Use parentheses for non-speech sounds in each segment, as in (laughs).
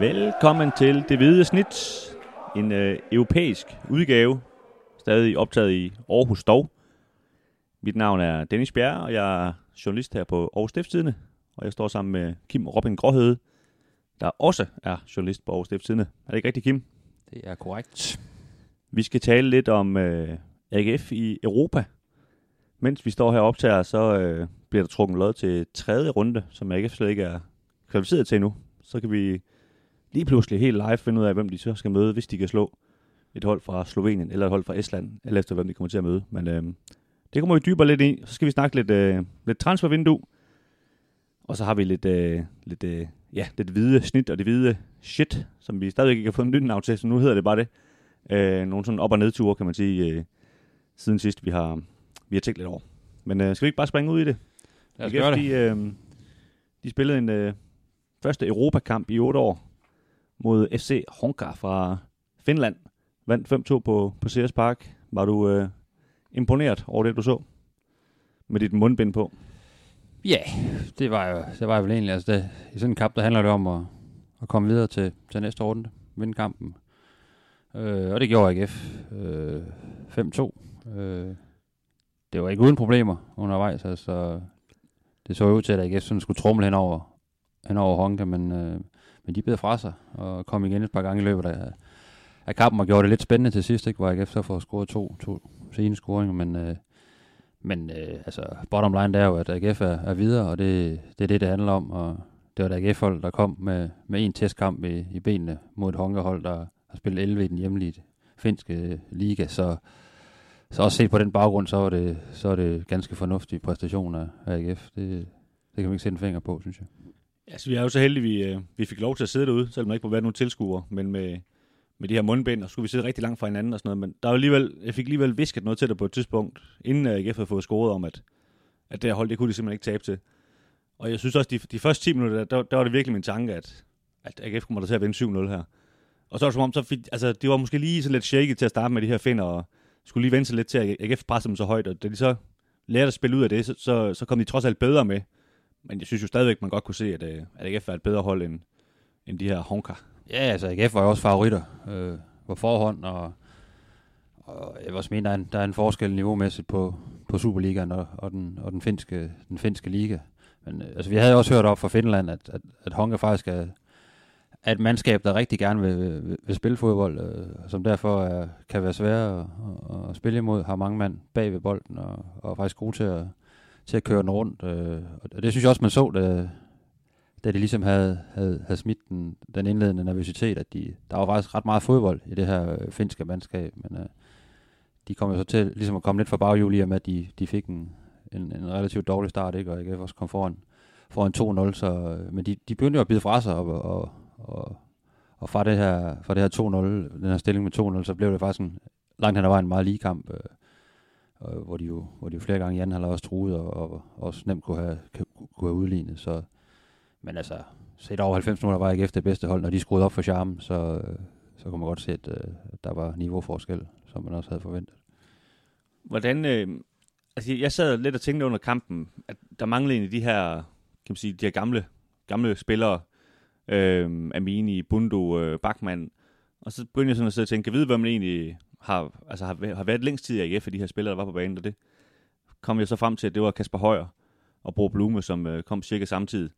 Velkommen til Det Hvide Snit, en øh, europæisk udgave, stadig optaget i Aarhus dog. Mit navn er Dennis Bjerre, og jeg er journalist her på Aarhus Stiftstidende, og jeg står sammen med Kim Robin Gråhøde, der også er journalist på Aarhus Stiftstidende. Er det ikke rigtigt, Kim? Det er korrekt. Vi skal tale lidt om øh, AGF i Europa. Mens vi står her og optager, så øh, bliver der trukket lod til tredje runde, som AGF slet ikke er kvalificeret til endnu. Så kan vi lige pludselig helt live finde ud af, hvem de så skal møde, hvis de kan slå et hold fra Slovenien eller et hold fra Estland, eller efter hvem de kommer til at møde. Men øh, det kommer vi dybere lidt i. Så skal vi snakke lidt, øh, lidt transfervindue, og så har vi lidt, øh, lidt, øh, ja, lidt hvide snit og det hvide shit, som vi stadigvæk ikke har fået en ny navn til, så nu hedder det bare det. Øh, nogle sådan op- og nedture, kan man sige, øh, siden sidst vi har, vi har tænkt lidt over. Men øh, skal vi ikke bare springe ud i det? Lad os gøre det. De, øh, de spillede en øh, første Europakamp i otte år mod FC Honka fra Finland. Vandt 5-2 på, på CS Park. Var du øh, imponeret over det, du så? Med dit mundbind på. Ja, det var jo det var jo vel egentlig. Altså det, I sådan en kamp, der handler det om at, at komme videre til, til næste runde. Vinde kampen. Øh, og det gjorde AGF. Øh, 5-2. Øh, det var ikke uden problemer undervejs. Altså, det så ud til, at AGF sådan skulle trumle hen over, hen over Honka, men, øh, men de bed fra sig og kom igen et par gange i løbet af, af kampen og gjorde det lidt spændende til sidst, ikke? hvor AGF så får scoret to, to sene scoringer, men, øh, men øh, altså, bottom line det er jo, at AGF er, er videre, og det, det er det, det handler om, og det var et AGF-hold, der kom med, med en testkamp i, i benene mod et Honka-hold, der har spillet 11 i den hjemlige finske øh, liga, så, så også set på den baggrund, så var det, så er det ganske fornuftige præstationer af AGF. Det, det kan man ikke sætte en finger på, synes jeg. Altså, vi er jo så heldige, vi, øh, vi fik lov til at sidde derude, selvom der ikke må være nogen tilskuere, men med, med de her mundbind, og skulle vi sidde rigtig langt fra hinanden og sådan noget. Men der var alligevel, jeg fik alligevel visket noget til dig på et tidspunkt, inden øh, AGF havde fået scoret om, at, at det her hold, det kunne de simpelthen ikke tabe til. Og jeg synes også, de, de første 10 minutter, der, der var det virkelig min tanke, at, at AGF kommer der til at vinde 7-0 her. Og så var det som om, så fik, altså, det var måske lige så lidt shaky til at starte med de her finder, og skulle lige vente sig lidt til, at AGF pressede dem så højt, og da de så lærte at spille ud af det, så, så, så kom de trods alt bedre med. Men jeg synes jo stadigvæk, man godt kunne se, at, øh, at AGF er et bedre hold end, end de her Honka. Ja, altså AGF var jo også favoritter øh, på forhånd, og, og jeg vil også mene, der er en, der er en forskel niveaumæssigt på, på Superligaen og, og, den, og den, finske, den finske liga. Men øh, altså, vi havde også hørt op fra Finland, at, at, at Honka faktisk er, er et mandskab, der rigtig gerne vil, vil, vil spille fodbold, øh, som derfor er, kan være svære at, at, at spille imod, har mange mand bag ved bolden, og, og er faktisk gode til at, til at køre den rundt. Øh, og det synes jeg også, man så, da, da de ligesom havde, havde, havde smidt den, den indledende nervøsitet, at de, der var faktisk ret meget fodbold i det her øh, finske mandskab, men øh, de kom jo så til ligesom at komme lidt for baghjul i og med, at de, de fik en, en, en relativt dårlig start, ikke? og AGF også kom foran, foran 2-0, så, øh, men de, de begyndte jo at bide fra sig, og, og, og, og fra det her, fra det her 2-0, den her stilling med 2-0, så blev det faktisk en, langt hen ad vejen en meget lige kamp, øh, og, hvor de jo hvor de jo flere gange i anden halvleg også truet, og, og, også nemt kunne have, kunne have udlignet, så men altså, set over 90 minutter var ikke efter det bedste hold, når de skruede op for charmen, så, så kunne man godt se, at, øh, at der var niveauforskel, som man også havde forventet. Hvordan, øh, altså jeg sad lidt og tænkte under kampen, at der manglede egentlig de her, kan man sige, de her gamle, gamle spillere, øh, Amini, Bundo, øh, Bachmann, og så begyndte jeg sådan at sidde og tænke, kan vide, hvad man egentlig har, altså har, har været længst tid i AGF af de her spillere, der var på banen, og det kom jeg så frem til, at det var Kasper Højer og Bro Blume, som øh, kom cirka samtidig.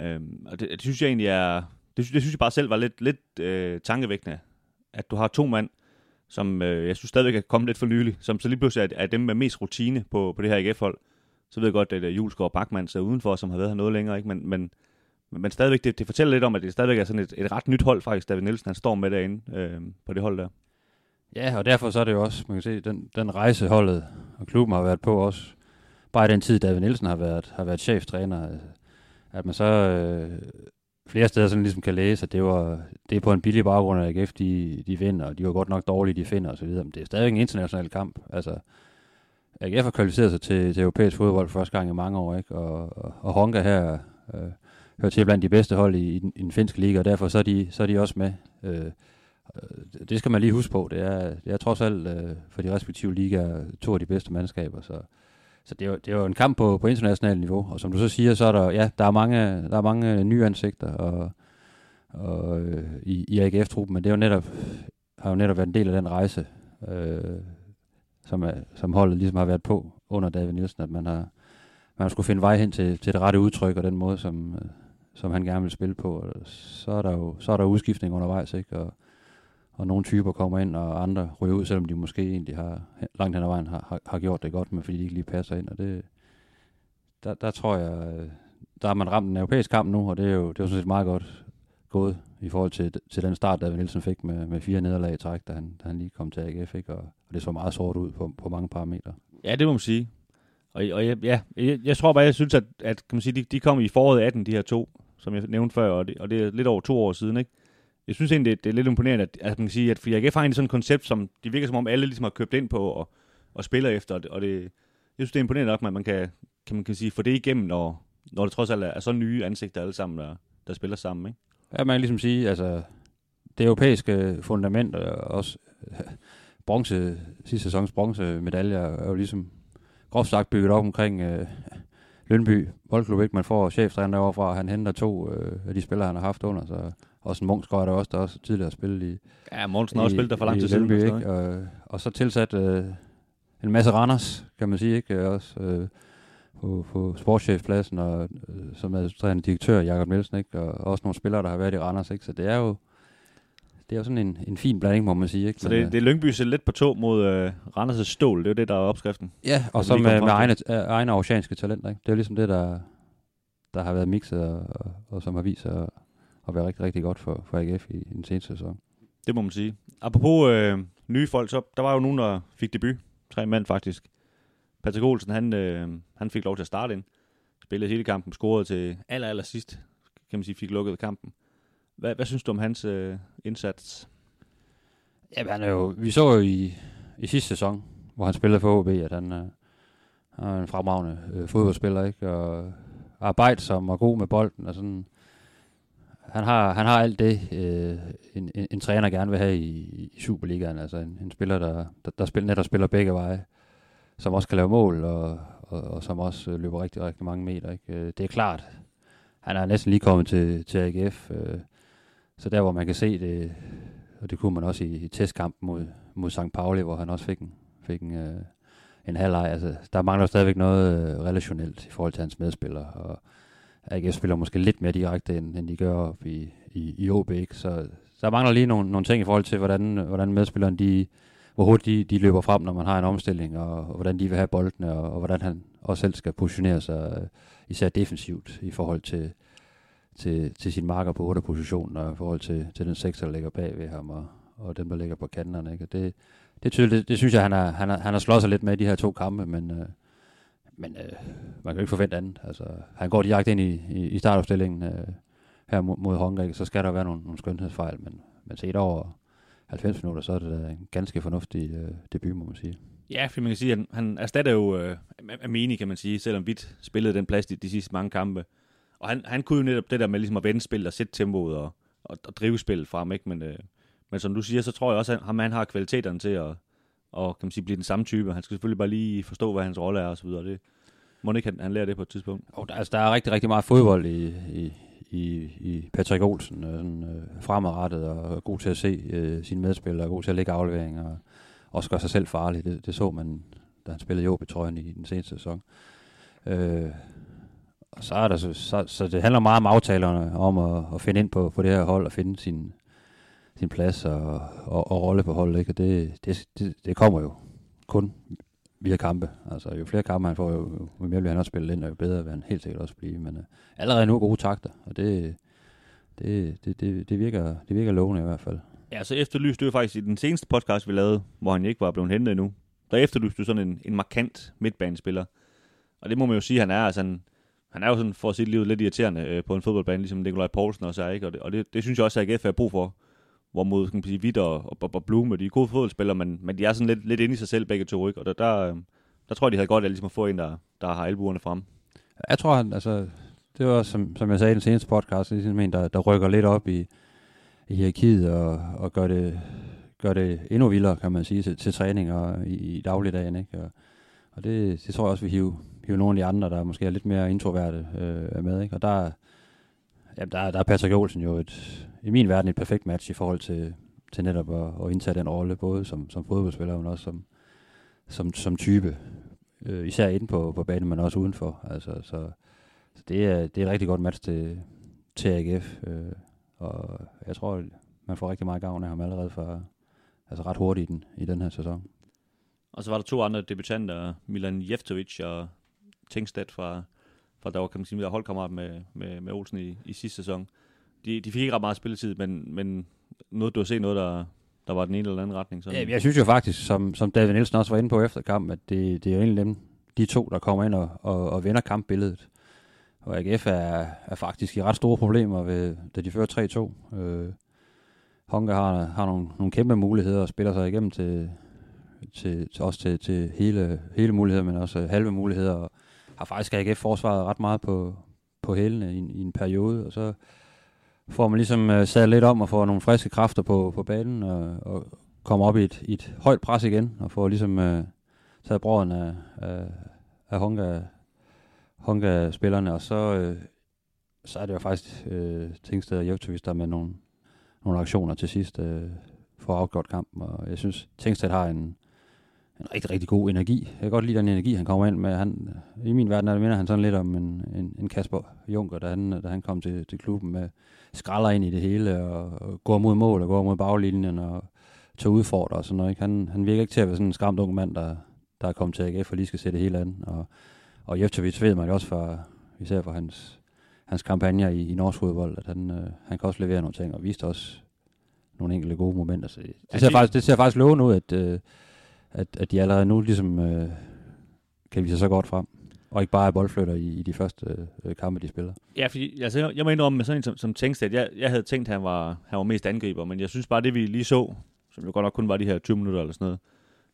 Øhm, og det, det, synes jeg egentlig er, det, synes, det synes jeg bare selv var lidt, lidt øh, tankevækkende, at du har to mand, som øh, jeg synes stadigvæk er kommet lidt for nylig, som så lige pludselig er, er dem med mest rutine på, på det her AGF-hold. Så ved jeg godt, at øh, uh, Julesgaard og Bachmann sidder udenfor, som har været her noget længere, ikke? Men, men, men stadigvæk, det, det fortæller lidt om, at det stadigvæk er sådan et, et ret nyt hold faktisk, David Nielsen han står med derinde øh, på det hold der. Ja, og derfor så er det jo også, man kan se, den, den rejseholdet og klubben har været på også, bare i den tid, David Nielsen har været, har været cheftræner, øh, at man så øh, flere steder sådan ligesom kan læse, at det, var, det er på en billig baggrund, at AGF de, de vinder, og de var godt nok dårlige, de finder osv., men det er stadig en international kamp. Altså, AGF har kvalificeret sig til, til europæisk fodbold første gang i mange år, ikke? Og, og, og Honka her øh, hører til blandt de bedste hold i, i, den, i den finske liga, og derfor så er de, så er de også med. Øh, Øh, det skal man lige huske på. Det er, det er trods alt øh, for de respektive ligaer to af de bedste mandskaber, så så det er, jo, det er jo en kamp på, på internationalt niveau, og som du så siger, så er der, ja, der er mange, der er mange øh, nye ansigter, og, og, øh, i, i AGF-truppen, men det er jo netop, har jo netop været en del af den rejse, øh, som, er, som holdet ligesom har været på under David Nielsen, at man har man skulle finde vej hen til, til det rette udtryk og den måde, som, øh, som han gerne vil spille på. Og så er der jo så er der udskiftning undervejs, ikke? Og, og nogle typer kommer ind, og andre ryger ud, selvom de måske egentlig har langt hen ad vejen har, har, har gjort det godt, men fordi de ikke lige passer ind. Og det, der, der tror jeg, øh, der har man ramt en europæisk kamp nu, og det er jo, det er jo sådan set meget godt gået i forhold til, til den start, der Nielsen fik med, med fire nederlag i træk, da han, da han lige kom til AGF, ikke? Og, og det så meget sort ud på, på mange parametre. Ja, det må man sige. Og, og ja, jeg, jeg tror bare, jeg synes, at, at kan man sige, de, de kom i foråret 18, de her to, som jeg nævnte før, og det, og det er lidt over to år siden, ikke? Jeg synes egentlig, det, det er lidt imponerende, at, at man kan sige, at fordi AGF har egentlig sådan et koncept, som det virker som om alle ligesom har købt ind på og, og spiller efter, og det, og det, jeg synes, det er imponerende nok, at man kan, kan, man kan sige, få det igennem, når, når det trods alt er, er så nye ansigter alle sammen, der, der spiller sammen, ikke? Ja, man kan ligesom sige, altså, det europæiske fundament, og også (laughs) bronze, sidste sæsons bronzemedaljer, er jo ligesom groft sagt bygget op omkring øh, Lønby Boldklub, ikke? Man får cheftræner derovre fra, han henter to øh, af de spillere, han har haft under, så også Munchsgaard, der også, der også tidligere spillet i Ja, Mogensen har også spillet der for lang tid siden. Ikke? Og, og, så tilsat øh, en masse Randers, kan man sige, ikke? Også øh, på, på sportschefpladsen, og øh, som administrerende direktør, Jakob Nielsen, ikke? Og også nogle spillere, der har været i Randers, ikke? Så det er jo, det er jo sådan en, en fin blanding, må man sige. Ikke? Så det, øh, det er Lyngby sætter lidt på to mod uh, Randers' stål, det er jo det, der er opskriften. Ja, og så med, med egne, uh, egne oceanske talenter. Ikke? Det er jo ligesom det, der, der har været mixet, og, og, og som har vist sig at, at være rigtig, rigtig godt for, for AGF i, i den seneste sæson. Det må man sige. Apropos øh, nye folk, så der var jo nogen, der fik debut. Tre mand faktisk. Patrick Olsen, han, øh, han fik lov til at starte ind. Spillede hele kampen, scorede til aller, aller sidst, kan man sige, fik lukket kampen. Hvad, hvad synes du om hans øh, indsats? Ja, han er jo, vi så jo i, i sidste sæson, hvor han spillede for OB, at han, øh, han er en fremragende øh, fodboldspiller, ikke? Og arbejdsom og god med bolden, og sådan. Han har, han har alt det, øh, en, en, en, træner gerne vil have i, i Superligaen. Altså en, en spiller, der, der, der spiller, netop spiller begge veje, som også kan lave mål, og, og, og som også øh, løber rigtig, rigtig mange meter. Ikke? Øh, det er klart, han er næsten lige kommet til, til AGF, øh, så der, hvor man kan se det, og det kunne man også i, i testkampen mod, mod St. Pauli, hvor han også fik en, fik en, øh, en halvleg. Altså, der mangler stadigvæk noget øh, relationelt i forhold til hans medspillere, og AGF spiller måske lidt mere direkte, end, end de gør op i, i, i OB. Ikke? Så der mangler lige nogle, nogle ting i forhold til, hvordan, hvordan medspilleren de, hvor hurtigt de, de løber frem, når man har en omstilling, og, og hvordan de vil have boldene, og, og hvordan han også selv skal positionere sig, øh, især defensivt, i forhold til, til, til sin marker på 8 position, og i forhold til, til den 6, der ligger bag ved ham, og, og dem, der ligger på kanterne. Ikke? det, det, tydeligt, det, det synes jeg, han har, han, har, han har slået sig lidt med i de her to kampe, men, øh, men øh, man kan jo ikke forvente andet. Altså, han går direkte ind i, i, i startopstillingen øh, her mod, mod Hongkong, så skal der være nogle, nogle skønhedsfejl, men, men set over 90 minutter, så er det da en ganske fornuftig øh, debut, må man sige. Ja, for man kan sige, at han, han erstatter jo øh, Amini, kan man sige, selvom Vidt spillede den plads de, de sidste mange kampe. Og han, han kunne jo netop det der med ligesom at vende spillet og sætte tempoet og, og, og drive spillet frem, ikke? Men, øh, men som du siger, så tror jeg også, at han, han har kvaliteterne til at og, kan man sige, blive den samme type. Han skal selvfølgelig bare lige forstå, hvad hans rolle er og så videre. Det, må ikke han, han lærer det på et tidspunkt? Og der, altså, der er rigtig, rigtig meget fodbold i, i, i, i Patrick Olsen. Øh, sådan, øh, fremadrettet og god til at se øh, sine medspillere, god til at lægge afleveringer og også gøre sig selv farlig. Det, det så man, da han spillede i ob trøjen i den seneste sæson. Øh, og så, er der, så, så, så det handler meget om aftalerne, om at, at finde ind på, på det her hold og finde sin, sin plads og, og, og rolle på holdet. Ikke? Og det, det, det, det kommer jo kun via kampe. Altså jo flere kampe han får, jo, jo mere bliver han også spillet ind, og jo bedre vil han helt sikkert også blive. Men øh, allerede nu gode takter, og det, det, det, det, det, virker, det virker lovende i hvert fald. Ja, så efterlyste du faktisk i den seneste podcast, vi lavede, hvor han ikke var blevet hentet endnu. Der efterlyste du sådan en, en markant midtbanespiller. Og det må man jo sige, han er. Altså, han, han er jo sådan, for at sige livet, lidt irriterende øh, på en fodboldbane, ligesom Nikolaj Poulsen også er, ikke? Og det, og det, det synes jeg også, at AGF har brug for. Hvorimod, kan man sige, Vidt og, og, og Blume, de er gode fodboldspillere, men, men de er sådan lidt, lidt inde i sig selv begge to, ikke? Og der, der, øhm, der tror jeg, de havde godt af ligesom at få en, der, der har albuerne frem. Jeg tror, han, altså, det var som, som jeg sagde i den seneste podcast, det er ligesom en, der, der rykker lidt op i, i hierarkiet og, og gør, det, gør det endnu vildere, kan man sige, til, til træning og i, i dagligdagen. Ikke? Og, og det, det tror jeg også, vi hive, hive nogle af de andre, der måske er lidt mere introverte øh, med. Ikke? Og der, ja, der, der er Patrick Olsen jo et, i min verden et perfekt match i forhold til, til netop at, at indtage den rolle, både som, som fodboldspiller, men også som, som, som type. Øh, især inde på, på banen, men også udenfor. Altså, så, så det, er, det er et rigtig godt match til, til AGF. Øh, og jeg tror, man får rigtig meget gavn af ham allerede for, altså ret hurtigt i den, i den her sæson. Og så var der to andre debutanter, Milan Jeftovic og Tengstedt fra, fra der var, kan man sige, der holdkammerat med, med, med Olsen i, i sidste sæson. De, de fik ikke ret meget spilletid, men, men noget, du har set noget, der, der var den ene eller anden retning. Sådan. Ja, jeg synes jo faktisk, som, som David Nielsen også var inde på efter kampen, at det, det er jo egentlig dem, de to, der kommer ind og, og, og vender kampbilledet. Og AGF er, er faktisk i ret store problemer, ved, da de fører 3-2. Øh, Honka har, har nogle, nogle kæmpe muligheder og spiller sig igennem til, til, til også til, til hele, hele muligheder, men også halve muligheder. Og har faktisk AGF forsvaret ret meget på, på hælene i, i en periode, og så får man ligesom øh, sat lidt om og får nogle friske kræfter på, på banen og, og kommer op i et, i et højt pres igen og får ligesom øh, taget brøden af, af, af Honka, Honka-spillerne, og så, øh, så er det jo faktisk øh, Tingsted og Jevtovic, der med nogle, nogle aktioner til sidst øh, for at afgjort kampen, og jeg synes, Tingsted har en, en rigtig, rigtig god energi. Jeg kan godt lide den energi, han kommer ind med. Han, I min verden er det minder han sådan lidt om en, en, en Kasper Junker, da han, da han kom til, til klubben med skralder ind i det hele, og, og går mod mål, og går mod baglinjen, og tager udfordrer og sådan noget. Ikke? Han, han virker ikke til at være sådan en skræmt ung mand, der, der er kommet til AGF og lige skal sætte det hele an. Og, og Jeftovic ved man også fra, især for hans, hans kampagner i, i norsk fodbold, at han, øh, han kan også levere nogle ting, og viste også nogle enkelte gode momenter. Så det, det, ser, faktisk, det ser faktisk lovende ud, at, øh, at, at de allerede nu ligesom øh, kan vise så godt frem. Og ikke bare er boldflytter i, i de første øh, kampe, de spiller. Ja, fordi altså, jeg, jeg må indrømme med sådan en som, som Tengsted, jeg, jeg havde tænkt, at han var, han var mest angriber, men jeg synes bare, det vi lige så, som jo godt nok kun var de her 20 minutter eller sådan noget,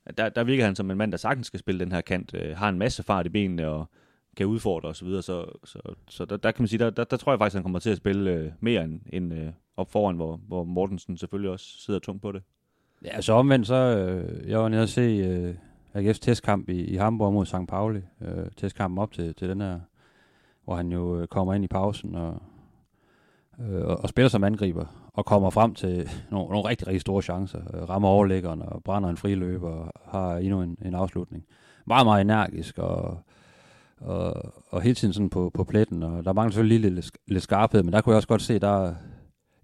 at der, der virker han som en mand, der sagtens skal spille den her kant, øh, har en masse fart i benene og kan udfordre osv., så, videre, så, så, så der, der kan man sige, der, der, der tror jeg faktisk, han kommer til at spille øh, mere end, end øh, op foran, hvor, hvor Mortensen selvfølgelig også sidder tungt på det. Ja, så omvendt, så øh, jeg var nede og se øh, AGF's testkamp i, i Hamburg mod St. Pauli. Øh, testkampen op til, til den her, hvor han jo øh, kommer ind i pausen og, øh, og, og spiller som angriber, og kommer frem til (laughs) nogle, nogle rigtig, rigtig store chancer. Øh, rammer overlæggeren og brænder en friløb og har endnu en, en afslutning. Meget, meget energisk og, og, og hele tiden sådan på, på pletten. Og der mangler selvfølgelig lige lidt, lidt skarphed, men der kunne jeg også godt se, der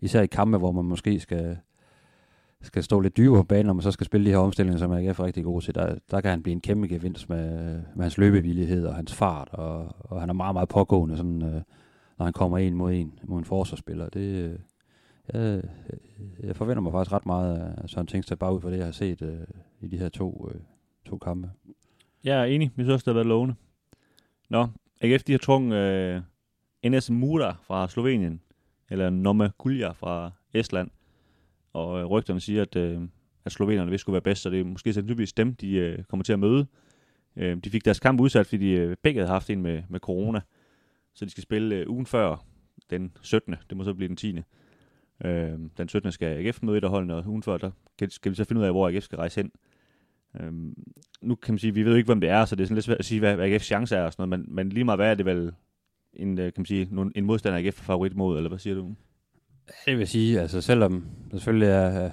især i kampe, hvor man måske skal skal stå lidt dybere på banen, når man så skal spille de her omstillinger, som jeg er rigtig god til, der, der kan han blive en kæmpe gevinst med, med hans løbevillighed og hans fart, og, og han er meget, meget pågående, sådan, øh, når han kommer en mod en, mod en forsvarsspiller. Det, øh, jeg, forventer mig faktisk ret meget af Søren Tingsted, bare ud fra det, jeg har set øh, i de her to, øh, to kampe. Jeg er enig. Vi synes også, det har været lovende. Nå, AGF de har trunget øh, NS Mura fra Slovenien, eller Noma Gulja fra Estland, og øh, rygterne siger, at, øh, at slovenerne vil skulle være bedst, så det er måske sandsynligvis dem, de øh, kommer til at møde. Øh, de fik deres kamp udsat, fordi de øh, begge havde haft en med, med corona, så de skal spille øh, ugen før den 17. Det må så blive den 10. Øh, den 17. skal AGF møde et af holdene, og ugen før, der skal vi så finde ud af, hvor AGF skal rejse hen. Øhm, nu kan man sige, vi ved jo ikke, hvem det er, så det er sådan lidt svært at sige, hvad, hvad AGF's chance er og sådan noget, men, men lige meget hvad er det vel en, øh, kan man sige, en modstander AGF favorit mod, eller hvad siger du? Det vil sige, altså selvom der selvfølgelig er,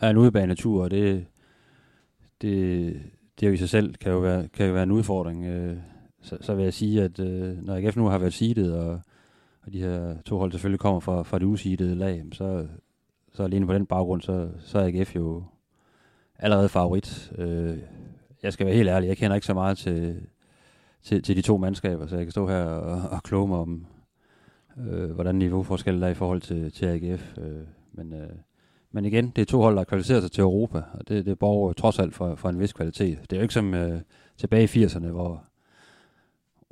er en udbanetur, og det, det, det jo i sig selv kan jo være, kan jo være en udfordring, øh, så, så vil jeg sige, at øh, når AGF nu har været seedet, og, og de her to hold selvfølgelig kommer fra, fra det useedede lag, så, så alene på den baggrund, så, så er AGF jo allerede favorit. Øh, jeg skal være helt ærlig, jeg kender ikke så meget til, til, til de to mandskaber, så jeg kan stå her og, og kloge mig om, øh, hvordan niveauforskellen er i forhold til, til AGF. Øh, men, øh, men igen, det er to hold, der kvalificerer sig til Europa, og det, det borger trods alt for, for en vis kvalitet. Det er jo ikke som øh, tilbage i 80'erne, hvor,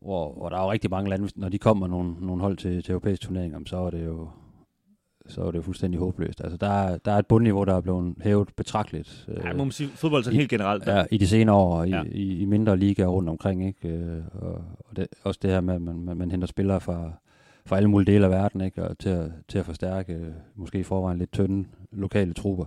hvor, hvor der er jo rigtig mange lande, når de kommer nogle, nogle hold til, til europæisk turnering, så er det jo så er det jo fuldstændig håbløst. Altså, der, er, der er et bundniveau, der er blevet hævet betragteligt. Ja, må man sige, fodbold så helt generelt. Der. Ja, i de senere år, ja. i, i, i mindre ligaer rundt omkring, ikke? Øh, og, og det, også det her med, at man, man, man henter spillere fra, fra alle mulige dele af verden, ikke? Og til, at, til at forstærke øh, måske i forvejen lidt tynde lokale trupper.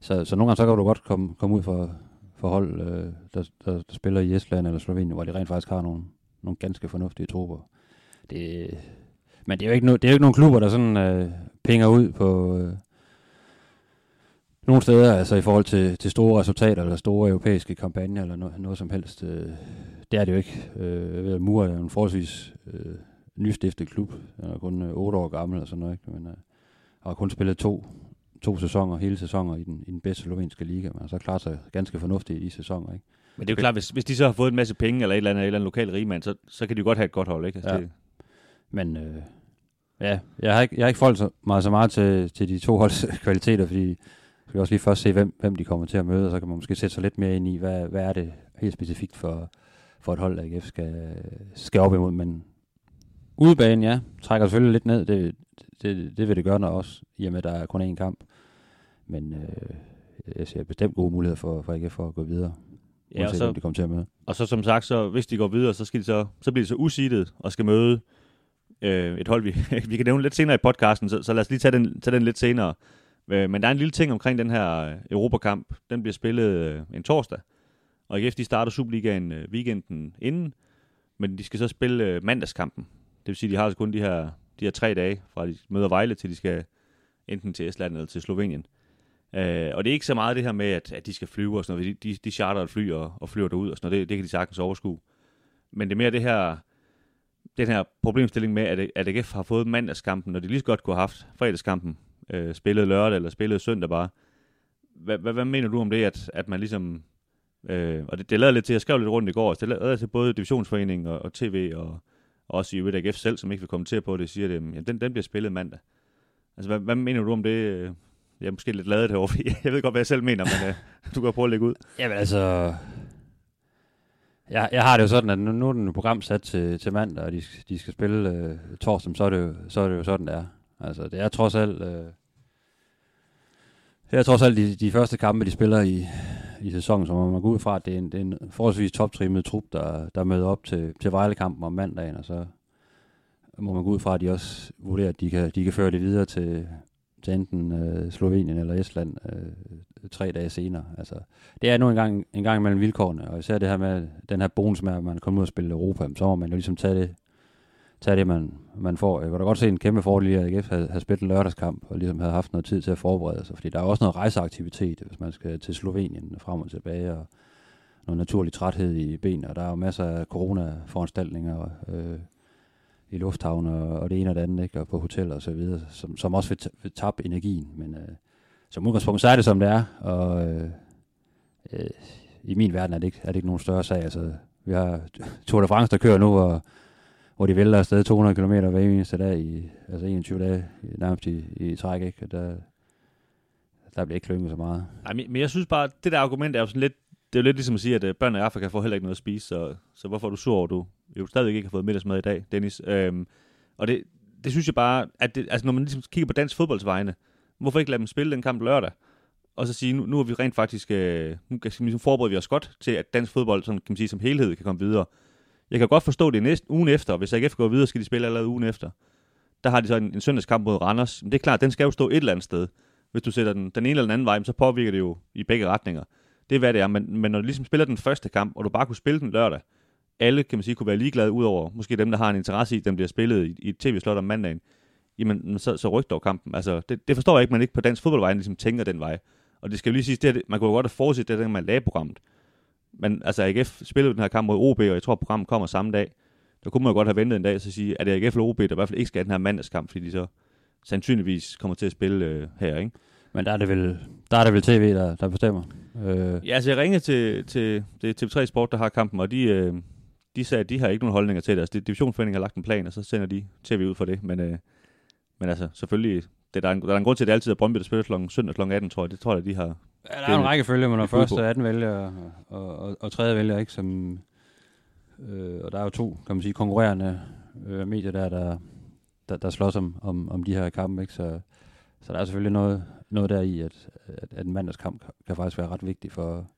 Så, så nogle gange så kan du godt komme, komme ud for, for hold, øh, der, der, der, spiller i Estland eller Slovenien, hvor de rent faktisk har nogle, nogle ganske fornuftige trupper. Det, Men det er jo ikke, no, det er jo ikke nogen klubber, der sådan øh, penger ud på øh, nogle steder, altså i forhold til, til store resultater, eller store europæiske kampagner, eller no, noget som helst. Øh, det er det jo ikke. Øh, Mur er en forholdsvis øh, nystiftet klub. Den er kun øh, 8 år gammel, eller sådan noget, ikke? men øh, har kun spillet to, to sæsoner, hele sæsoner i den, i den bedste slovenske liga, men har så klaret sig ganske fornuftigt i de sæsoner. Ikke? Men det er jo klart, hvis, hvis de så har fået en masse penge, eller et eller andet, et eller andet lokal rigmand, så, så kan de jo godt have et godt hold, ikke? Altså, Ja. det, Men øh, ja, jeg har ikke, jeg har ikke forholdt så meget, så meget til, til de to holds (laughs) kvaliteter, fordi skal også lige først se, hvem, hvem de kommer til at møde, og så kan man måske sætte sig lidt mere ind i, hvad, hvad er det helt specifikt for, for et hold, AGF skal, skal op imod. Men udebanen, ja, trækker selvfølgelig lidt ned. Det, det, det vil det gøre, når også, i og med, at der er kun én kamp. Men øh, jeg ser bestemt gode muligheder for, for AGF for at gå videre, ja, og, så, de kommer til at møde. og så som sagt, så hvis de går videre, så, skal de så, så bliver de så usidet og skal møde øh, et hold, vi, (laughs) vi kan nævne lidt senere i podcasten, så, så lad os lige tage den, tage den lidt senere. Øh, men der er en lille ting omkring den her øh, Europakamp. Den bliver spillet øh, en torsdag, og AGF de starter Superligaen øh, weekenden inden, men de skal så spille øh, mandagskampen. Det vil sige, de har altså kun de her, de her tre dage, fra de møder Vejle til de skal enten til Estland eller til Slovenien. Øh, og det er ikke så meget det her med, at, at de skal flyve og sådan noget. De, de, de charter et fly og, og flyver derud og sådan noget. Det, det kan de sagtens overskue. Men det er mere det her, den her problemstilling med, at, at AGF har fået mandagskampen, når de lige så godt kunne have haft fredagskampen, øh, spillet lørdag eller spillet søndag bare. Hvad, hvad, hvad mener du om det, at, at man ligesom... Øh, og det, det lader lidt til, jeg skrev lidt rundt i går, det lader til både Divisionsforeningen og, og TV og også i øvrigt AGF selv, som ikke vil kommentere på det, siger det, jamen, den, den bliver spillet mandag. Altså, hvad, hvad mener du om det? Øh, jeg er måske lidt ladet herovre, (laughs) fordi jeg ved godt, hvad jeg selv mener, men øh, du kan prøve at lægge ud. Jamen altså, jeg, jeg har det jo sådan, at nu, nu er den program sat til, til mandag, og de, de skal spille øh, torsdag, så er, det jo, så er det jo sådan, det er. Altså, det er trods alt, øh, det er trods alt de, de første kampe, de spiller i, i sæsonen, så man må gå ud fra, at det er en, det er en forholdsvis toptrimmet trup, der, der møder op til, til Vejle-kampen om mandagen, og så må man gå ud fra, at de også vurderer, at de kan, de kan føre det videre til, til enten øh, Slovenien eller Estland øh, tre dage senere. Altså, det er nu engang, en gang mellem vilkårene, og især det her med den her bonus med, at man kommer ud og spille Europa, så må man jo ligesom tage det, tage det man, man får. Jeg kan da godt se en kæmpe fordel i, at AGF havde, havde spillet en lørdagskamp, og ligesom havde haft noget tid til at forberede sig, fordi der er også noget rejseaktivitet, hvis man skal til Slovenien frem og tilbage, og noget naturlig træthed i benene, og der er jo masser af corona-foranstaltninger, øh, i lufthavne og, og det ene og det andet, ikke? og på hoteller og så videre, som, som også vil, t- vil tabe energien. Men øh, som udgangspunkt, så er det som det er, og øh, øh, i min verden er det, ikke, er det ikke nogen større sag. Altså, vi har Tour de France, der kører nu, og, hvor de vælter afsted 200 km hver eneste dag, i, altså 21 dage nærmest i, i træk, ikke? Og Der, der bliver ikke klynget så meget. Nej, men men jeg synes bare, det der argument er jo sådan lidt, det er jo lidt ligesom at sige, at øh, børn i Afrika får heller ikke noget at spise, så, så hvorfor er du sur over, at du jo stadig ikke har fået middagsmad i dag, Dennis? Øhm, og det, det synes jeg bare, at det, altså når man ligesom kigger på dansk fodboldsvejene, hvorfor ikke lade dem spille den kamp lørdag? Og så sige, nu, nu er vi rent faktisk, øh, nu kan, ligesom forbereder vi os godt til, at dansk fodbold sådan, kan man sige, som helhed kan komme videre. Jeg kan godt forstå det næste ugen efter, hvis AGF går videre, skal de spille allerede ugen efter. Der har de så en, en søndagskamp mod Randers. Men det er klart, den skal jo stå et eller andet sted. Hvis du sætter den den ene eller den anden vej, så påvirker det jo i begge retninger. Det er, hvad det er. Men, men når du ligesom spiller den første kamp, og du bare kunne spille den lørdag, alle, kan man sige, kunne være ligeglade, udover måske dem, der har en interesse i, at den bliver spillet i, i et tv-slot om mandagen, jamen så, så ryk dog kampen. Altså, det, det forstår jeg ikke, man ikke på dansk fodboldvej ligesom tænker den vej. Og det skal jo lige sige, det, er- man kunne jo godt have forudset det, der man lagde programmet. Men altså, AGF spillede den her kamp mod OB, og jeg tror, programmet kommer samme dag. Der kunne man jo godt have ventet en dag og så sige, at det AGF eller OB, der i hvert fald ikke skal have den her mandagskamp, fordi de så sandsynligvis kommer til at spille øh, her, ikke? Men der er det vel, der er det vel tv, der, der bestemmer. Øh, Ja, altså jeg ringede til, til, er TV3 Sport, der har kampen, og de, øh, de sagde, at de har ikke nogen holdninger til det. Altså, det, divisionsforeningen har lagt en plan, og så sender de tv ud for det. Men, øh, men altså, selvfølgelig, det, der, er en, der er en grund til, at det altid er Brøndby, der spiller klokken søndag kl. 18, tror jeg. Det tror jeg, de har... Ja, der er en række følge, men når på. og anden vælger, og, og, og, og tredje vælger, ikke, som, øh, og der er jo to, kan man sige, konkurrerende øh, medier der, der, der, der slås om, om, om de her kampe, ikke, så, så der er selvfølgelig noget, noget der i, at, at, at en mandagskamp kan- kan faktisk være ret vigtig for,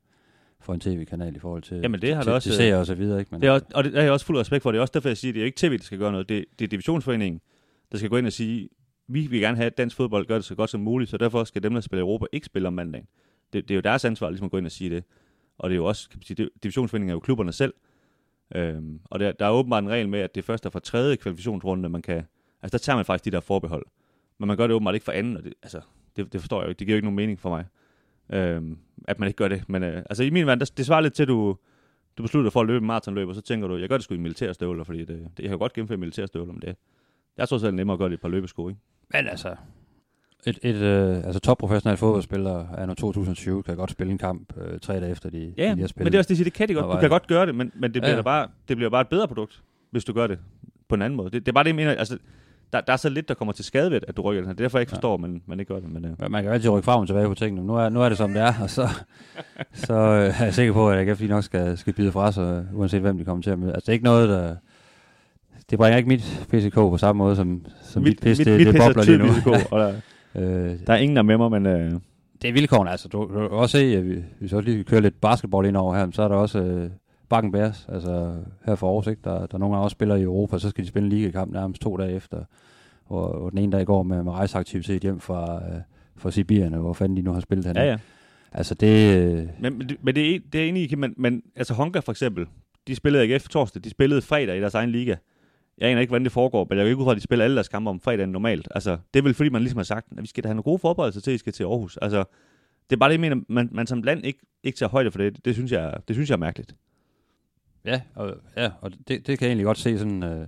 for en tv-kanal i forhold til, Jamen, det har til, det også, til seere og så videre, ikke, men, Det er også, og det, der er jeg også fuld respekt for. Det er også derfor, jeg siger, at det er ikke tv, der skal gøre noget. Det, det er divisionsforeningen, der skal gå ind og sige, vi vil gerne have, at dansk fodbold gør det så godt som muligt, så derfor skal dem, der spiller Europa, ikke spille om mandagen. Det, det er jo deres ansvar ligesom at gå ind og sige det. Og det er jo også, kan man sige, det, divisionsforeningen er jo klubberne selv. Øhm, og der, der er åbenbart en regel med, at det først er fra tredje kvalifikationsrunde, man kan, Altså, der tager man faktisk de der forbehold. Men man gør det åbenbart ikke for anden, og det, altså, det, det forstår jeg jo ikke. Det giver jo ikke nogen mening for mig, øhm, at man ikke gør det. Men øh, altså, i min verden, det svarer lidt til, at du, du beslutter for at løbe en maratonløb, og så tænker du, jeg gør det sgu i militærstøvler, fordi det, det, jeg kan godt gennemføre militærstøvler, men det, det er trods nemmere at gøre det i et par løbesko, ikke? Men altså, et, et øh, altså topprofessionel fodboldspiller af 2020 kan godt spille en kamp øh, tre dage efter, de, Ja, de har spillet. men det er også det, det kan de godt. Du kan godt gøre det, men, men det, bliver Ja, ja. ja. bare, det bliver bare et bedre produkt, hvis du gør det på en anden måde. Det, det er bare det, jeg mener. Altså, der, der er så lidt, der kommer til skade ved, at du rykker den her. Det er derfor, jeg ikke Ja. forstår, at man, man ikke gør det. Men, øh, Men Man kan jo altid rykke frem og tilbage på tingene. Nu er, nu er det som det er, og så, så øh, er jeg sikker på, at AGF lige nok skal, skal bide fra sig, uanset hvem de kommer til at møde. Altså, det er ikke noget, der... Det bringer ikke mit PCK på samme måde, som, som mit, mit pis, det, det pis er bobler lige nu. god, og der, øh, der er ingen, der er med mig, men øh, det er vilkårene, altså. Du, du kan også se, at vi, hvis vi også lige kører lidt basketball ind over her, så er der også øh, Bakken Bears, altså her for Aarhus, ikke? Der, der nogle gange også spiller i Europa, så skal de spille en ligakamp nærmest to dage efter, hvor, hvor den ene dag går med, med rejseaktivitet hjem fra, øh, fra Sibirien, hvor fanden de nu har spillet henne. ja, ja. Altså det... Øh, Men, men, det- men det, er, det er enig i, men, men altså Honka for eksempel, de spillede AGF torsdag, de spillede fredag i deres egen liga. Jeg aner ikke, hvordan det foregår, men jeg går ikke ud fra, at de spiller alle deres kampe om fredagen normalt. Altså, det er vel fordi, man ligesom har sagt, at vi skal da have nogle gode forberedelser til, at I skal til Aarhus. Altså, det er bare det, jeg mener, man, man som land ikke, ikke tager højde for det. Det synes jeg, det synes jeg er mærkeligt. Ja, og, ja, og det, det kan jeg egentlig godt se sådan, øh,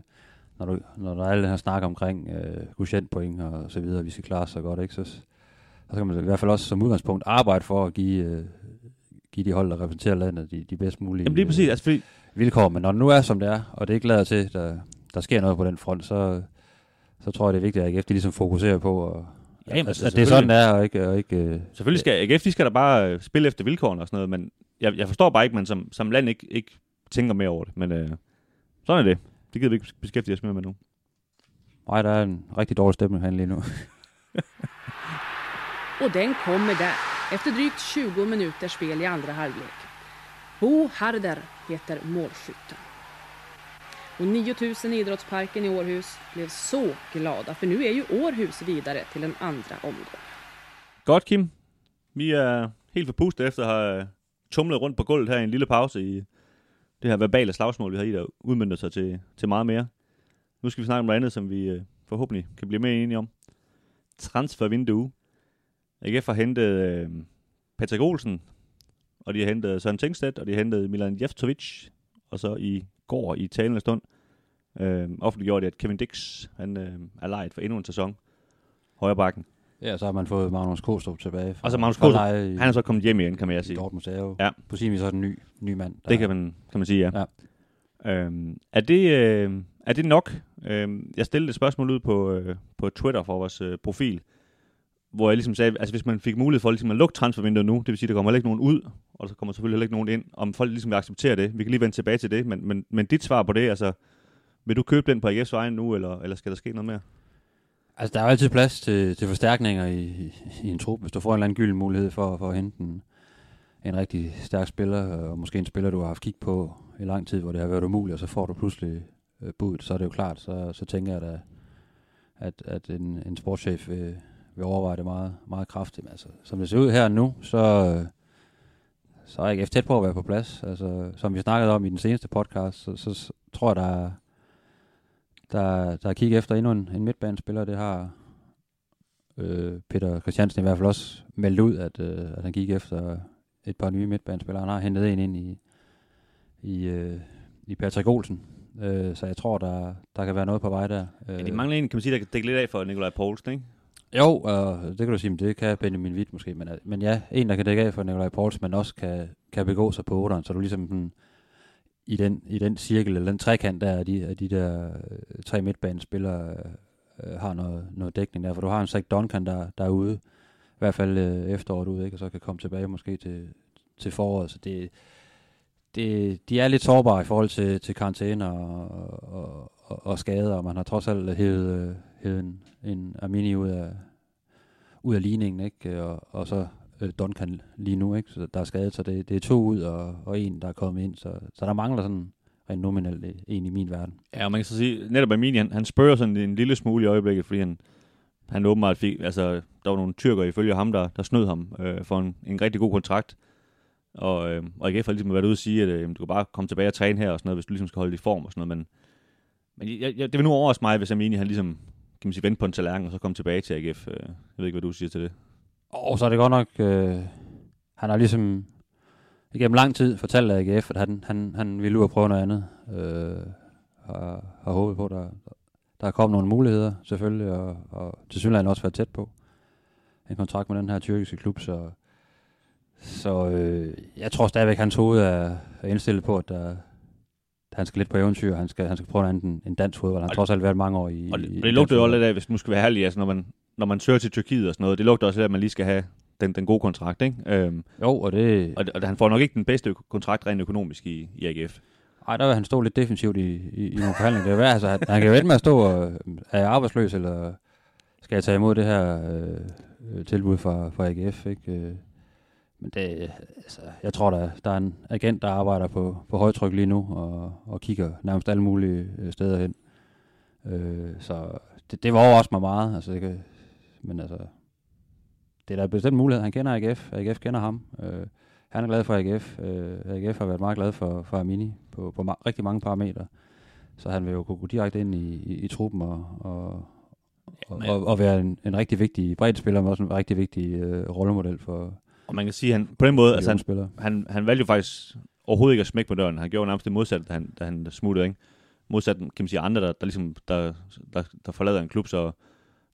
når, du, når der er alle den her snak omkring øh, quotientpoint og så videre, vi skal klare så godt, ikke? Så, så skal man i hvert fald også som udgangspunkt arbejde for at give, øh, give de hold, der repræsenterer landet, de, de bedst mulige Jamen lige præcis, øh, altså fordi, vilkår. Men når det nu er, som det er, og det ikke lader til, der, der sker noget på den front, så, så tror jeg, det er vigtigt, at AGF de ligesom fokuserer på, og, Ja, jamen, altså, at det er sådan, det er, og ikke... Og ikke øh, selvfølgelig skal AGF, de skal da bare øh, spille efter vilkårene og sådan noget, men jeg, jeg forstår bare ikke, at man som, som land ikke, ikke tænker mere over det. Men øh, sådan er det. Det gider vi ikke beskæftige os mere med nu. nej, der er en rigtig dårlig stemning herinde lige nu. (laughs) Och den kommer där, efter drygt 20 minuters spel i andra halvlek. Bo Harder heter målskytten. Och 9000 i Idrottsparken i Århus blev så glada, för nu är ju Århus vidare till en andra omgång. Godt, Kim. Vi er helt forpustet efter at have øh, tumlet rundt på gulvet her i en lille pause i det her verbale slagsmål, vi har i, der udmyndter sig til, til meget mere. Nu skal vi snakke om noget andet, som vi øh, forhåbentlig kan blive mere enige om. Transfervindue. AGF har hentet øh, Patrick Olsen, og de har hentet Søren Tingstedt, og de har hentet Milan Jeftovic, og så i går i talende stund øh, offentliggjorde de, at Kevin Dix han, øh, er lejet for endnu en sæson. Højre bakken. Ja, så har man fået Magnus Kostrup tilbage. Fra, Og så Magnus Kostrup, i, Han er så kommet hjem igen, kan man i sige. Dortmund, er jo Ja. på sin vis også en ny, ny mand. Der, Det kan man, kan man sige, ja. Ja. Øhm, er, det, øh, er det nok? Øhm, jeg stillede et spørgsmål ud på, øh, på Twitter for vores øh, profil, hvor jeg ligesom sagde, altså hvis man fik mulighed for ligesom at lukke transfervinduet nu, det vil sige, der kommer heller ikke nogen ud, og så kommer selvfølgelig heller ikke nogen ind, om folk ligesom vil acceptere det. Vi kan lige vende tilbage til det, men, men, men dit svar på det, altså, vil du købe den på AGF's vejen nu, eller, eller skal der ske noget mere? Altså, der er jo altid plads til, til forstærkninger i, i, i en trup. Hvis du får en eller anden gylden mulighed for, for at hente en, en rigtig stærk spiller, og måske en spiller, du har haft kig på i lang tid, hvor det har været umuligt, og så får du pludselig øh, budet, så er det jo klart, så, så tænker jeg da, at, at en, en sportschef vil, vil overveje det meget, meget kraftigt. Men altså, som det ser ud her nu, så, øh, så er ikke tæt på at være på plads. Altså, som vi snakkede om i den seneste podcast, så, så, så tror jeg, der er, der, der er kig efter endnu en, en midtbanespiller. Det har øh, Peter Christiansen i hvert fald også meldt ud, at, øh, at han gik efter et par nye midtbanespillere. Han har hentet en ind i, i, øh, i Patrick Olsen. Øh, så jeg tror, der, der kan være noget på vej der. Øh, Ja, de mangler en, kan man sige, der kan dække lidt af for Nikolaj Poulsen, ikke? Jo, og det kan du sige, men det kan Benjamin Witt måske. Men, øh, men ja, en, der kan dække af for Nikolaj Pouls, men også kan, kan begå sig på 8'eren, så du ligesom den, i, den, i den cirkel, eller den trekant der, af de, af de der øh, tre midtbanespillere øh, har noget, noget dækning der. For du har en Zach Duncan, der, der er ude, i hvert fald øh, efteråret ude, ikke? og så kan komme tilbage måske til, til foråret. Så det, det, de er lidt sårbare i forhold til, til karantæne og, og, og, og skader, og man har trods alt øh, hævet, øh, øh, hævet en, en Armini ud af, ud af ligningen, ikke? Og, og så øh, Duncan lige nu, ikke? Så der er skadet, så det, det er to ud og, og en, der er kommet ind, så, så der mangler sådan rent nominelt øh, en i min verden. Ja, og man kan så sige, netop Armini, han, han spørger sådan en lille smule i øjeblikket, fordi han, han åbenbart fik, altså, der var nogle tyrker ifølge ham, der, der snød ham øh, for en, en rigtig god kontrakt. Og, øh, og IKF har ligesom været ude og sige, at øh, du kan bare komme tilbage og træne her og sådan noget, hvis du ligesom skal holde dig i form og sådan noget. Men, men jeg, jeg, det vil nu overraske mig, hvis Amini han ligesom kan man sige, vente på en tallerken, og så komme tilbage til AGF. Øh, jeg ved ikke, hvad du siger til det. Og så er det godt nok, øh, han har ligesom igennem lang tid fortalt AGF, at han, han, han ville ud og prøve noget andet. Øh, har, har håbet på, at der, der er kommet nogle muligheder, selvfølgelig, og, og til synligheden også været tæt på en kontrakt med den her tyrkiske klub, så, så øh, jeg tror stadigvæk, at hans hoved er, er indstillet på, at der, han skal lidt på eventyr, han skal, han skal prøve andet end, end dansk fodbold. Han har trods alt været mange år i Og det, i det lugter jo også lidt af, hvis nu skal være herlig, altså når man, når man søger til Tyrkiet og sådan noget, det lugter også lidt af, at man lige skal have den, den gode kontrakt, ikke? Øhm, Jo, og det, og, og han får nok ikke den bedste kontrakt rent økonomisk i, i AGF. Ej, der vil han stå lidt defensivt i, i, i nogle forhandlinger. Det er værd, altså, han, han kan jo ende med at stå og er jeg arbejdsløs, eller skal jeg tage imod det her øh, øh, tilbud fra, fra AGF, ikke? Men det, altså, jeg tror, der, der er en agent, der arbejder på, på højtryk lige nu, og, og kigger nærmest alle mulige øh, steder hen. Øh, så det, det var også mig meget, altså, det kan, men altså, det er da bestemt mulighed. Han kender AGF, AGF kender ham. Øh, han er glad for AGF. Øh, AGF har været meget glad for, for Amini på, på ma- rigtig mange parametre. Så han vil jo kunne gå direkte ind i, i, i truppen og, og, og, og, og være en, en rigtig vigtig bredt spiller, men også en rigtig vigtig øh, rollemodel for Og man kan sige, han, på den måde, altså han, han, han valgte jo faktisk overhovedet ikke at smække på døren. Han gjorde nærmest det modsatte, da han, da han smuttede, ikke? Modsat, kan man sige, andre, der, der, ligesom, der, der, der forlader en klub, så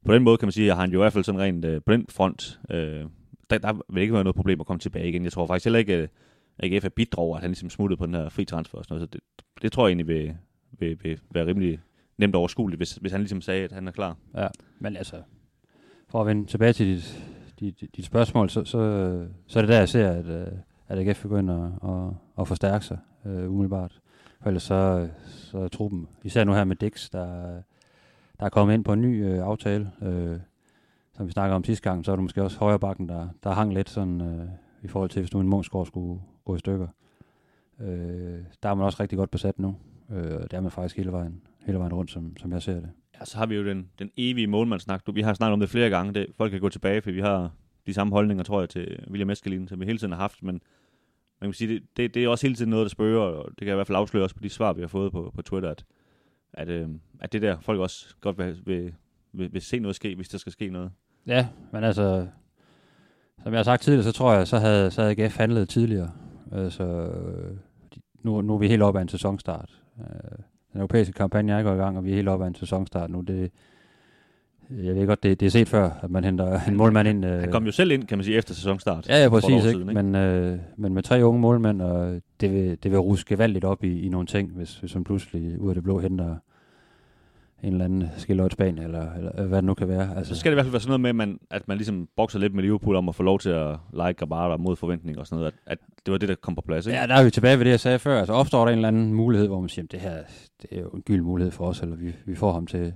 på den måde kan man sige, at han jo i hvert fald sådan rent øh, på den front, øh, der, der vil ikke være noget problem at komme tilbage igen. Jeg tror faktisk heller ikke, at AGF er bidt over, at han ligesom smuttede på den her fri transfer og sådan noget. Så det, det tror jeg egentlig vil, vil, vil være rimelig nemt overskueligt, hvis, hvis han ligesom sagde, at han er klar. Ja, men altså, for at vende tilbage til dit, dit, dit spørgsmål, så, så, så er det der, jeg ser, at, øh, at AGF begynder at, at, at forstærke sig øh, umiddelbart. For ellers så, så er truppen, især nu her med Dix, der, der er kommet ind på en ny øh, aftale, øh, som vi snakker om sidste gang, så er det måske også højre bakken, der, der hang lidt sådan, øh, i forhold til, hvis nu en Månsgaard skulle gå i stykker. Øh, der er man også rigtig godt besat nu. Øh, det er man faktisk hele vejen, hele vejen rundt, som, som jeg ser det. Ja, så har vi jo den, den evige målmandssnak. Du, vi har snakket om det flere gange. Det, folk kan gå tilbage, for vi har de samme holdninger, tror jeg, til William Eskelin, som vi hele tiden har haft. Men man kan sige, det, det, det er også hele tiden noget, der spørger, og det kan jeg i hvert fald afsløre også på de svar, vi har fået på, på Twitter, at, at, øh, at det der folk også godt vil, vil, vil, vil se noget ske, hvis der skal ske noget. Ja, men altså, som jeg har sagt tidligere, så tror jeg, så havde, så havde GF handlet tidligere. Altså, nu, nu er vi helt oppe af en sæsonstart. Øh, den europæiske kampagne er gået i gang, og vi er helt oppe af en sæsonstart nu. Det, jeg ved godt, det, det er set før, at man henter en målmand ind. Øh, Han kom jo selv ind, kan man sige, efter sæsonstart. Ja, ja, præcis. siden, ikke? Men, øh, men med tre unge målmænd, og det vil, det vil ruske gevaldigt op i, i nogle ting, hvis, hvis man pludselig ud af det blå henter en eller anden skilløjtsbane, eller, eller hvad det nu kan være. Altså, så skal det i hvert fald være sådan noget med, at man, at man ligesom bokser lidt med Liverpool om at få lov til at lege Gabara mod forventning og sådan noget. At, at det var det, der kom på plads, ikke? Ja, der er vi tilbage ved det, jeg sagde før. Altså opstår der en eller anden mulighed, hvor man siger, "Jamen, det her det er jo en gyld mulighed for os, eller vi, vi får ham til...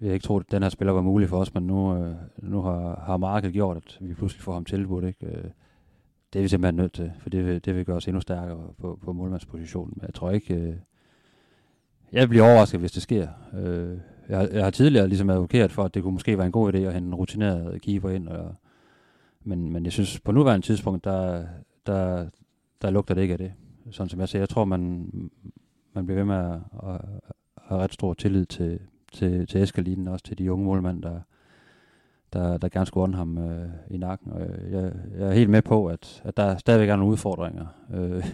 Vi har ikke troet, at den her spiller var mulig for os, men nu, øh, nu har, har markedet gjort, at vi pludselig får ham tilbudt. Ikke? Øh, det er vi simpelthen nødt til, for det vil, det vil gøre os endnu stærkere på, på målmandspositionen. Men jeg tror ikke... Øh, jeg bliver overrasket, hvis det sker. Øh, jeg, har- jeg har tidligere ligesom advokeret for, at det kunne måske være en god idé at hente en rutineret keeper ind, og, men, men jeg synes, på nuværende tidspunkt, der, der, der lugter det ikke af det. Sådan som jeg ser. Jeg tror, man, man bliver ved med at, at, at have ret stor tillid til, til, til Eskalinen, også til de unge målmænd, der, der, der gerne skulle ånde ham øh, i nakken. Og jeg, jeg er helt med på, at, at der stadigvæk er nogle udfordringer øh,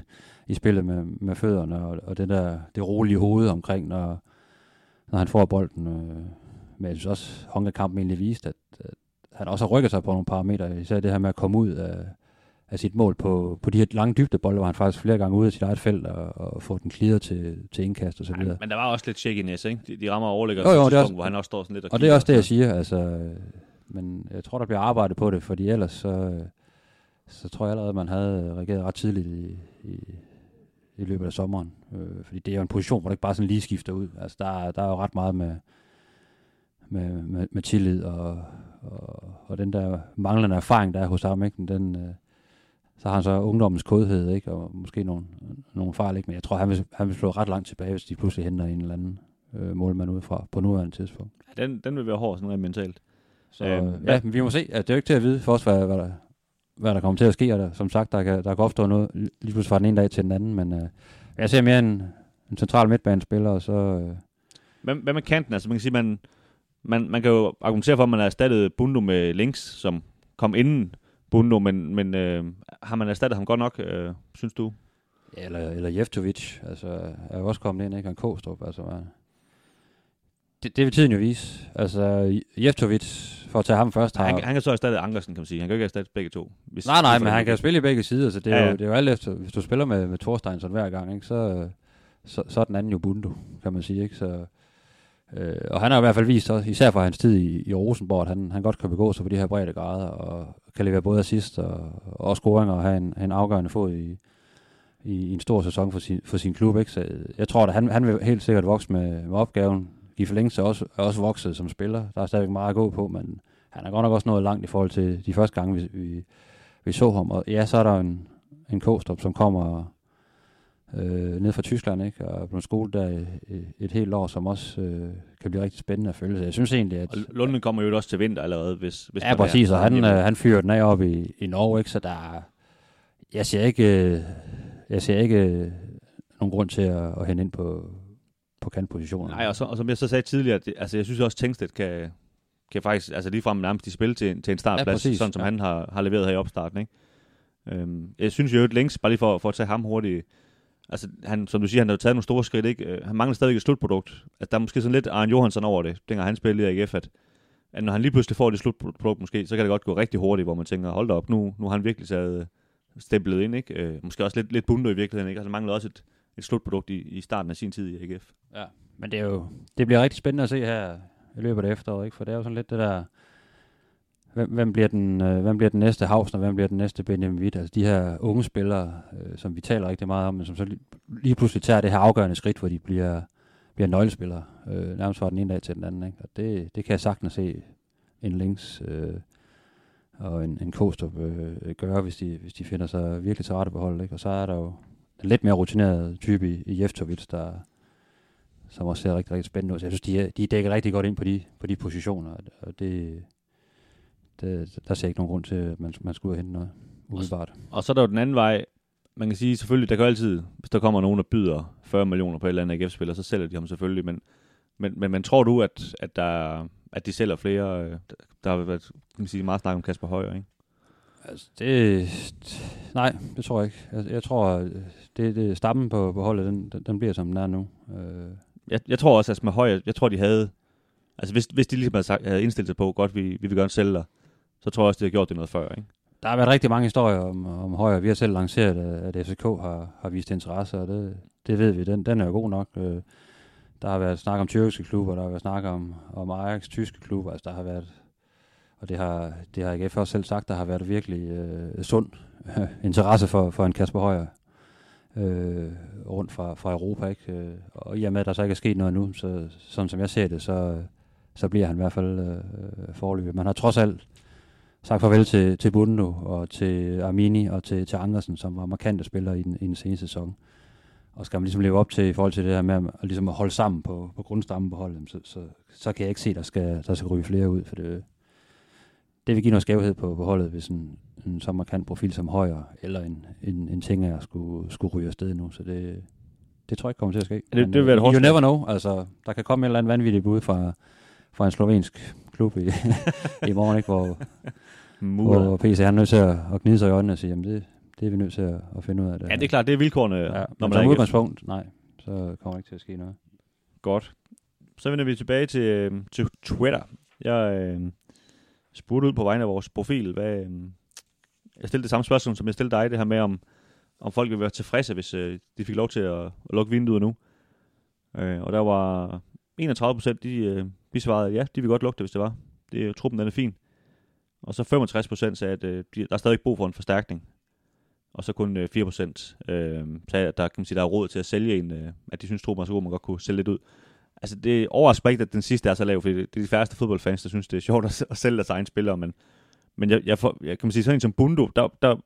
i spillet med, med fødderne, og, og det der det rolige hoved omkring, når, når han får bolden. Øh, men jeg synes også, Honka-kampen egentlig viste, at, at han også har rykket sig på nogle parametre, især det her med at komme ud af, af sit mål på, på de her lange dybdebolde, hvor han faktisk flere gange ude af sit eget felt og, og få den clearet til, til indkast og så videre. Men, men der var også lidt shakiness, ikke? De, de rammer overlægger Jo, jo, tidspunkt, også- hvor han også står sådan lidt og Og det er også det, jeg siger. Altså, men jeg tror, der bliver arbejdet på det, fordi ellers så, så tror jeg allerede, at man havde reageret ret tidligt i, i, i løbet af sommeren. Øh, fordi det er jo en position, hvor det ikke bare sådan lige skifter ud. Altså, der, er- der er jo ret meget med, med, med, med tillid og, og, og den der manglende erfaring, der er hos ham. Ikke? Den, øh, så har han så ungdommens kodhed, ikke? og måske nogle, nogle fejl. Ikke? Men jeg tror, han vil, han vil slå ret langt tilbage, hvis de pludselig henter en eller anden øh, målmand udefra på nuværende tidspunkt. Ja, den, den vil være hård sådan rent mentalt. Så øhm, ja, men vi må se. Altså, det er jo ikke til at vide for os, hvad, hvad, der, hvad der kommer til at ske. Og der, som sagt, der kan, der kan opstå noget lige pludselig fra den ene dag til den anden. Men øh, jeg ser mere en, en central midtbanespiller, og så... Øh, Hvad, hvad med kanten? Altså man kan sige, man, man, man kan jo argumentere for, at man har erstattet Bundo med Links, som kom inden Bundo, men, men øh, har man erstattet ham godt nok, øh, synes du? Ja, eller, eller Jeftovic, altså, er jo også kommet ind, ikke? Han Kostrup, altså, det, det vil tiden jo vise. Altså, Jeftovic, for at tage ham først, har... Han, han kan så erstatte Ankersen, kan man sige. Han kan jo ikke erstatte begge to. Hvis, nej, nej, men han kan spille i begge sider, så det er, ja, ja. Jo, det er jo alt efter, hvis du spiller med, med Thorstein hver gang, ikke, så, så, så er den anden jo Bundo, kan man sige. Ikke? Så, øh, og han har i hvert fald vist, også, især fra hans tid i, i Rosenborg, at han, han godt kan begå sig på de her brede grader, og kan levere både assist og, og scoringer, og have en, en afgørende fod i, i, i en stor sæson for sin, for sin klub. Ikke? Så jeg tror, at han, han vil helt sikkert vokse med, med opgaven. Give forlængelse også, er også vokset som spiller. Der er stadigvæk meget at gå på, men han er godt nok også nået langt i forhold til de første gange, vi, vi, vi så ham. Og ja, så er der en, en Kåstrup, som kommer øh, ned fra Tyskland, ikke? og er blevet skole der et, et helt år, som også øh, kan blive rigtig spændende at følge. Så jeg synes egentlig, at... Og Lunden kommer jo også til vinter allerede, hvis... hvis ja, præcis, og han, øh, han fyrer den af op i, i Norge, ikke? så der er, jeg ser ikke, øh, jeg ser ikke øh, nogen grund til at, at hente ind på, på kantpositionen. Nej, og, så, og som jeg så sagde tidligere, det, altså jeg synes også, Tengstedt kan, kan faktisk altså ligefrem nærmest i spil til, til en startplads, ja, sådan som ja. han har, har leveret her i opstarten. Ikke? Øhm, jeg synes jo, at længst, bare lige for, for at tage ham hurtigt, altså han, som du siger, han har taget nogle store skridt, ikke? Øh, han mangler stadig et slutprodukt. Altså, der er måske sådan lidt Arne Johansson over det, dengang han spillede i AGF, at, at når han lige pludselig får det slutprodukt måske, så kan det godt gå rigtig hurtigt, hvor man tænker, hold da op, nu, nu har han virkelig taget stemplet ind, ikke? Øh, måske også lidt, lidt bundo i virkeligheden, ikke? Altså, han mangler også et, et slutprodukt i, i starten af sin tid i AGF. Ja, men det er jo, det bliver rigtig spændende at se her i løbet af efteråret, ikke? For det er jo sådan lidt det der, hvem, hvem, bliver den, øh, hvem bliver den næste Havsen, og hvem bliver den næste Benjamin Witt? Altså de her unge spillere, øh, som vi taler rigtig meget om, men som så lige, lige pludselig tager det her afgørende skridt, hvor de bliver, bliver nøglespillere, øh, nærmest fra den ene dag til den anden. Ikke? Og det, det kan jeg sagtens se en links øh, og en, en Kostrup øh, gøre, hvis de, hvis de finder sig virkelig til rette på holdet. Ikke? Og så er der jo lidt mere rutineret type i, i Jeftovic, der, som også ser rigtig, rigtig spændende ud. Så jeg synes, de, de dækker rigtig godt ind på de, på de positioner, og det, det, der ser jeg ikke nogen grund til, at man, man skulle ud og hente noget umiddelbart. Og, og så er der jo den anden vej, man kan sige selvfølgelig, der kan altid, hvis der kommer nogen, der byder 40 millioner på et eller andet AGF-spiller, så sælger de ham selvfølgelig, men, men, men, men tror du, at, at, der, at de sælger flere, øh, der har været kan man sige, meget snak om Kasper Højer, ikke? Altså, det, nej, det tror jeg ikke. Jeg, jeg tror, det, det stammen på, på holdet, den, den, bliver som den er nu. Øh. Jeg, jeg tror også, at med Højer, jeg tror, de havde, altså hvis, hvis de ligesom havde, sagt, havde indstillet sig på, godt, vi, vi vil gerne sælge dig, så tror jeg også, de har gjort det noget før, ikke? Der har været rigtig mange historier om, om Højer. Vi har selv lanceret, at FCK har, har vist interesse, og det, det ved vi. Den, den er jo god nok. Øh, der har været snak om tyrkiske klubber, der har været snak om, om Ajax, tyske klubber. Altså, der har været, og det har, det har AGF også selv sagt, der har været virkelig øh, sund øh, (laughs) interesse for, for en Kasper Højer øh, rundt fra, fra Europa. Ikke? Øh, og i og med, at der så ikke er sket noget nu, så sådan som jeg ser det, så, så bliver han i hvert fald øh, forløbet. Man har trods alt sagt farvel til, til Bundo og til Armini og til, til Andersen, som var markante spillere i den, i den seneste sæson. Og skal man ligesom leve op til i forhold til det her med at, ligesom at holde sammen på, på grundstammen på holdet, så, så, så kan jeg ikke se, at der skal, der skal ryge flere ud, for det, det vil give noget skævhed på, på holdet, hvis en, en så markant profil som højere, eller en, en, en ting af skulle, skulle ryge afsted nu, så det, det tror jeg ikke kommer til at ske. Det, Men, det vil uh, you never know, altså der kan komme et eller andet vanvittigt bud fra, fra en slovensk klub i, (laughs) i morgen, ikke, hvor, (laughs) hvor PC er nødt til at, at gnide sig i øjnene og sige, jamen det, det er vi nødt til at, at finde ud af. Det. Ja, det er klart, det er vilkårene. Ja, når man som udgangspunkt, nej, så kommer ikke til at ske noget. Godt. Så vender vi tilbage til, øh, til Twitter. Jeg øh, spurgte ud på vegne af vores profil, hvad, øh, jeg stillede det samme spørgsmål, som jeg stillede dig, det her med, om, om folk ville være tilfredse, hvis øh, de fik lov til at, at lukke vinduet nu. Øh, og der var 31 procent, de, øh, de svarede, ja, de vil godt lukke det, hvis det var. Det er truppen, den er fin. Og så 65 procent sagde, at øh, de, der er stadig brug for en forstærkning. Og så kun øh, 4 procent øh, sagde, at der, kan man sige, der er råd til at sælge en, øh, at de synes, truppen er så god, man godt kunne sælge lidt ud. Altså det overrasker ikke, at den sidste er så lav, fordi det er de færreste fodboldfans, der synes, det er sjovt at, at sælge deres egne spillere, men, men jeg, jeg, for, jeg kan man sige, sådan en som Bundo, der, der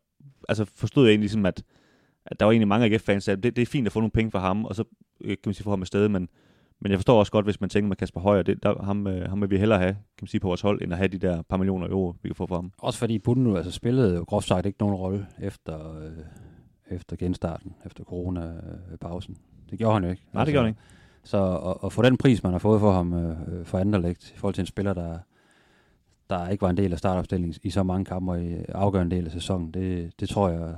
altså forstod jeg egentlig ligesom, at, at der var egentlig mange AGF-fans, der det, det er fint at få nogle penge for ham, og så øh, kan man sige, få ham afsted, men, men jeg forstår også godt, hvis man tænker med Kasper Højer, det, der, ham, øh, ham vil vi hellere have, kan man sige, på vores hold, end at have de der par millioner euro, vi kan få for ham. Også fordi Bunden altså spillede jo groft sagt ikke nogen rolle efter, øh, efter genstarten, efter corona-pausen. Det gjorde han jo ikke. Nej, altså, det gjorde han ikke. Så at, at få den pris, man har fået for ham øh, øh for Anderlecht, i forhold til en spiller, der, der ikke var en del af startopstillingen i så mange kampe i afgørende del af sæsonen, det, det tror jeg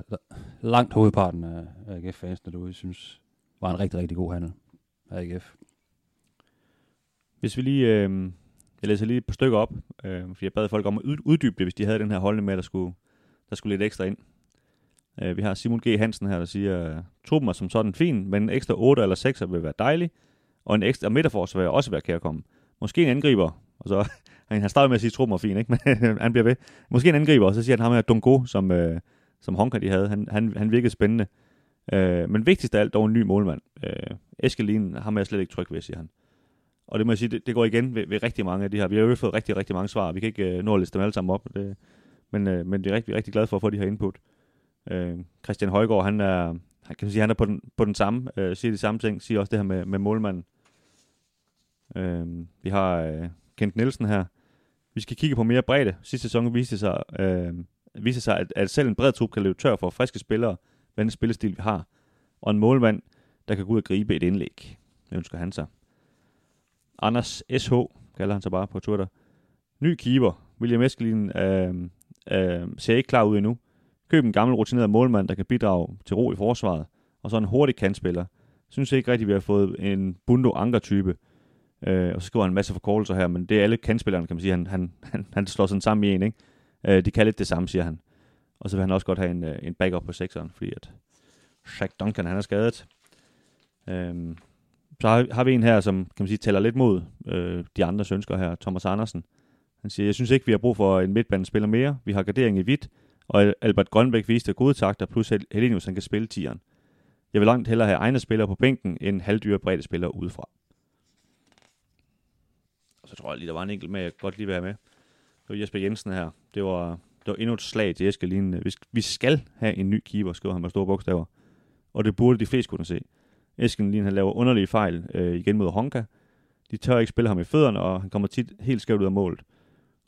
langt hovedparten af AGF-fansene derude synes var en rigtig, rigtig god handel af AGF. Hvis vi lige, øh, jeg læser lige et par stykker op, øh, fordi jeg bad folk om at uddybe det, hvis de havde den her holdning med, at der skulle, der skulle lidt ekstra ind. Øh, vi har Simon G. Hansen her, der siger, truppen er som sådan fin, men en ekstra 8 eller 6 vil være dejlig, og en ekstra midterforsvar vil også være kærkommen. Måske en angriber, og så (laughs) han, han starter med at sige, at truppen er fin, ikke? (laughs) men øh, han bliver ved. Måske en angriber, og så siger han ham her Dungo, som, øh, som Honka de havde. Han, han, han virkede spændende. Øh, men vigtigst af alt dog en ny målmand. Øh, Eskelin, ham er jeg slet ikke tryg ved, siger han. Og det må jeg sige, det, det går igen ved, ved rigtig mange af de her. Vi har jo fået rigtig, rigtig mange svar. Vi kan ikke øh, nå at liste dem alle sammen op. Det, men, øh, men det er rigtig, rigtig glad for at få de her input. Øh, Christian Højgaard, han er, han kan sige, han er på den, på den samme, øh, siger de samme ting, siger også det her med, med målmanden. Øh, Øh, vi har øh, Kent Nielsen her. Vi skal kigge på mere bredde. Sidste sæson viste sig, øh, viste sig at, at selv en bred trup kan løbe tør for friske spillere, hvad den spillestil vi har. Og en målmand, der kan gå ud og gribe et indlæg. Det ønsker han sig. Anders SH, kalder han sig bare på Twitter. Ny keeper. William Eskelin øh, øh, ser ikke klar ud endnu. Køb en gammel rutineret målmand, der kan bidrage til ro i forsvaret. Og så en hurtig kantspiller. Synes ikke rigtigt, vi har fået en Bundo Anker-type. Øh, og så skriver han en masse forkortelser her, men det er alle kandspillerne, kan man sige. Han, han, han, han slår sådan sammen i en, ikke? Øh, de kan lidt det samme, siger han. Og så vil han også godt have en, øh, en backup på sekseren, fordi at Shaq Duncan, han er skadet. Øh, så har, har vi en her, som kan man sige, tæller lidt mod øh, de andre ønsker her, Thomas Andersen. Han siger, jeg synes ikke, vi har brug for en midtbanespiller mere. Vi har gardering i hvidt, og Albert Grønbæk viste gode takter, plus Helenius, han kan spille tieren. Jeg vil langt hellere have egne spillere på bænken, end halvdyre bredde spillere udefra. Så tror jeg lige, der var en enkelt med, jeg godt lige vil have med. Det var Jesper Jensen her. Det var, det var endnu et slag til Eskelin. Vi, vi skal have en ny keeper, skriver han med store bogstaver. Og det burde de fleste kunne se. Eskelin han laver underlige fejl øh, igen mod Honka. De tør ikke spille ham i fødderne, og han kommer tit helt skævt ud af målet.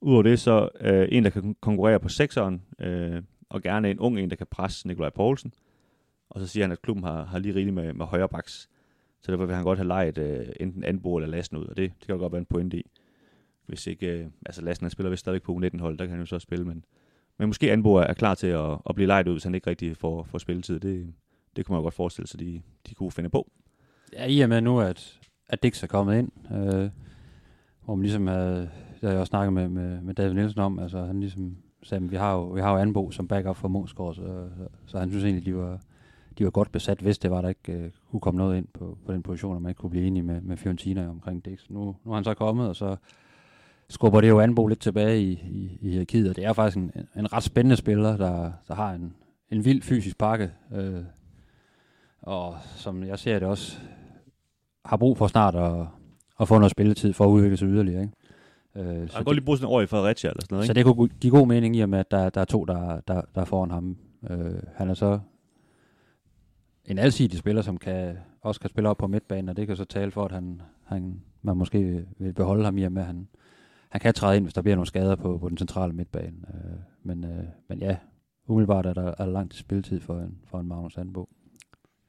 Udover det, så øh, en, der kan konkurrere på sekseren, øh, og gerne en ung en, der kan presse Nikolaj Poulsen. Og så siger han, at klubben har, har lige rigeligt med, med højre baks. Så derfor vil han godt have lejet øh, enten Anbo eller Lassen ud, og det, det kan godt være en pointe i. Hvis ikke, øh, altså Lassen han spiller vist stadigvæk på U19-hold, der kan han jo så spille, men, men måske Anbo er, klar til at, at blive lejet ud, hvis han ikke rigtig får, får spilletid. Det, det kunne man jo godt forestille sig, de, de kunne finde på. Ja, i og med nu, at, at Dix er kommet ind, øh, hvor man ligesom havde, det har jeg også snakket med, med, med David Nielsen om, altså han ligesom sagde, vi har jo, vi har jo Anbo som backup for Mosgaard, så, så, så, han synes egentlig, de var, de var godt besat, hvis det var, der ikke øh, kunne komme noget ind på, på den position, og man ikke kunne blive enige med, med Fiorentina omkring Dix. Nu, nu er han så kommet, og så skubber det jo Anbo lidt tilbage i, i, i hierarkiet, og det er faktisk en, en ret spændende spiller, der, der har en, en vild fysisk pakke, øh, og som jeg ser det også, har brug for snart at, at få noget spilletid for at udvikle sig yderligere. Ikke? Øh, så han kan lige bruge sådan en år i Fredericia eller sådan noget, ikke? Så det kunne give god mening i og med, at der, der er to, der, der, der er foran ham. Øh, han er så en alsidig spiller, som kan, også kan spille op på midtbanen, og det kan så tale for, at han, han, man måske vil beholde ham i og med, at han, han kan træde ind, hvis der bliver nogle skader på, på den centrale midtbane. Øh, men, øh, men ja, umiddelbart er der, er langt spilletid for en, for en Magnus Sandbo.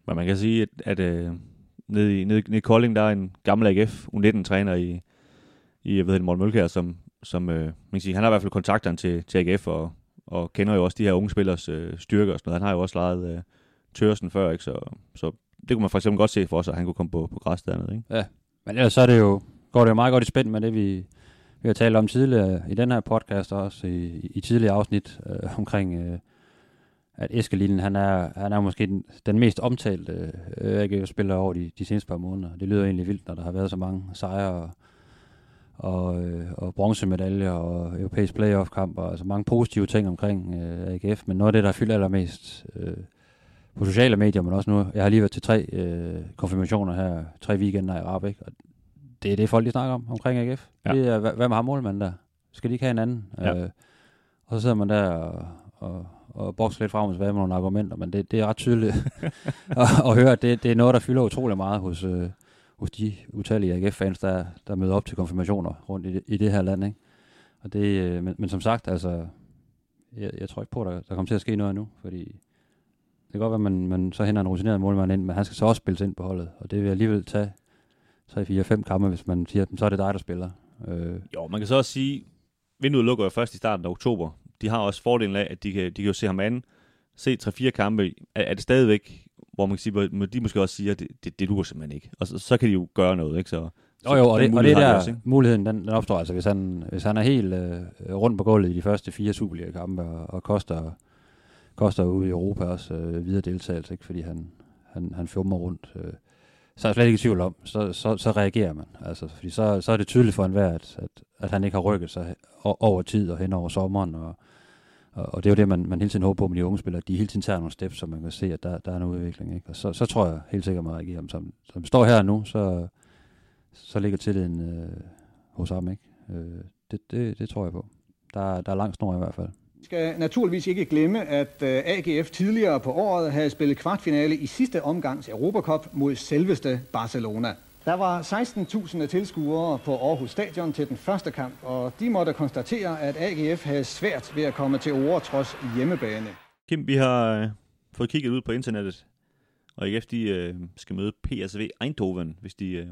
Men man kan sige, at, at øh, nede, i, nede, nede i Kolding, der er en gammel AGF U19-træner i, i jeg ved Morten Mølkær, som, som øh, man kan sige, han har i hvert fald kontakterne til, til AGF, og, og kender jo også de her unge spillers øh, styrker og sådan noget. Han har jo også lejet øh, Tørsen før, ikke? Så, så det kunne man for eksempel godt se for sig, at han kunne komme på, på græs dernede. Ikke? Ja, men ellers så er det jo, går det jo meget godt i spænd med det, vi, vi har talt om tidligere i den her podcast, og også i, i tidligere afsnit øh, omkring, øh, at Eskelinen, han er, han er måske den, den mest omtalte øh, AGF-spiller over de, de seneste par måneder. Det lyder egentlig vildt, når der har været så mange sejre og, og, øh, og bronzemedaljer og europæisk playoff-kamp og altså mange positive ting omkring øh, AGF. Men noget af det, der fylder allermest øh, på sociale medier, men også nu, jeg har lige været til tre øh, konfirmationer her, tre weekender i Rabeck, og det er det, folk de snakker om omkring AGF. Ja. Det er, hvad, hvad med ham målmanden der? Skal de ikke have en anden? Ja. Øh, og så sidder man der og, og, og bokser lidt frem og tilbage med nogle argumenter, men det, det er ret tydeligt (laughs) at, at høre, at det, det er noget, der fylder utrolig meget hos, øh, hos de utallige AGF-fans, der, der møder op til konfirmationer rundt i det, i det her land. Ikke? Og det, øh, men, men som sagt, altså, jeg, jeg tror ikke på, at der, der kommer til at ske noget nu, fordi kan godt være, at man, man så henter en rutineret målmand ind, men han skal så også spilles ind på holdet, og det vil alligevel tage 3-4-5 kampe, hvis man siger, så er det dig, der spiller. Øh. Jo, man kan så også sige, vinduet lukker jo først i starten af oktober. De har også fordelen af, at de kan, de kan jo se ham an, se 3-4 kampe. Er, er det stadigvæk, hvor man kan sige, de måske også siger, at det, det, det duer simpelthen ikke. Og så, så kan de jo gøre noget, ikke? Så, jo, jo, og det, og det der også, muligheden, den, den opstår altså, hvis han, hvis han er helt øh, rundt på gulvet i de første fire Superliga-kampe, og, og koster, koster ude i Europa også øh, videre deltagelse, ikke? fordi han, han, han fjummer rundt. Øh, så er jeg slet ikke i tvivl om, så, så, så reagerer man. Altså, fordi så, så er det tydeligt for enhver, at, at, at han ikke har rykket sig over tid og hen over sommeren. Og, og, og det er jo det, man, man hele tiden håber på med de unge spillere, at de hele tiden tager nogle steps, så man kan se, at der, der er en udvikling. Ikke? Og så, så tror jeg helt sikkert, man reagerer. Som, som står her nu, så, så ligger tilliden øh, hos ham. Ikke? Øh, det, det, det tror jeg på. Der, der er lang snor i hvert fald. Skal naturligvis ikke glemme, at øh, AGF tidligere på året havde spillet kvartfinale i sidste omgangs Europacup mod selveste Barcelona. Der var 16.000 tilskuere på Aarhus Stadion til den første kamp, og de måtte konstatere, at AGF havde svært ved at komme til ord trods hjemmebane. Kim, vi har øh, fået kigget ud på internettet, og AGF de, øh, skal møde PSV Eindhoven, hvis de øh,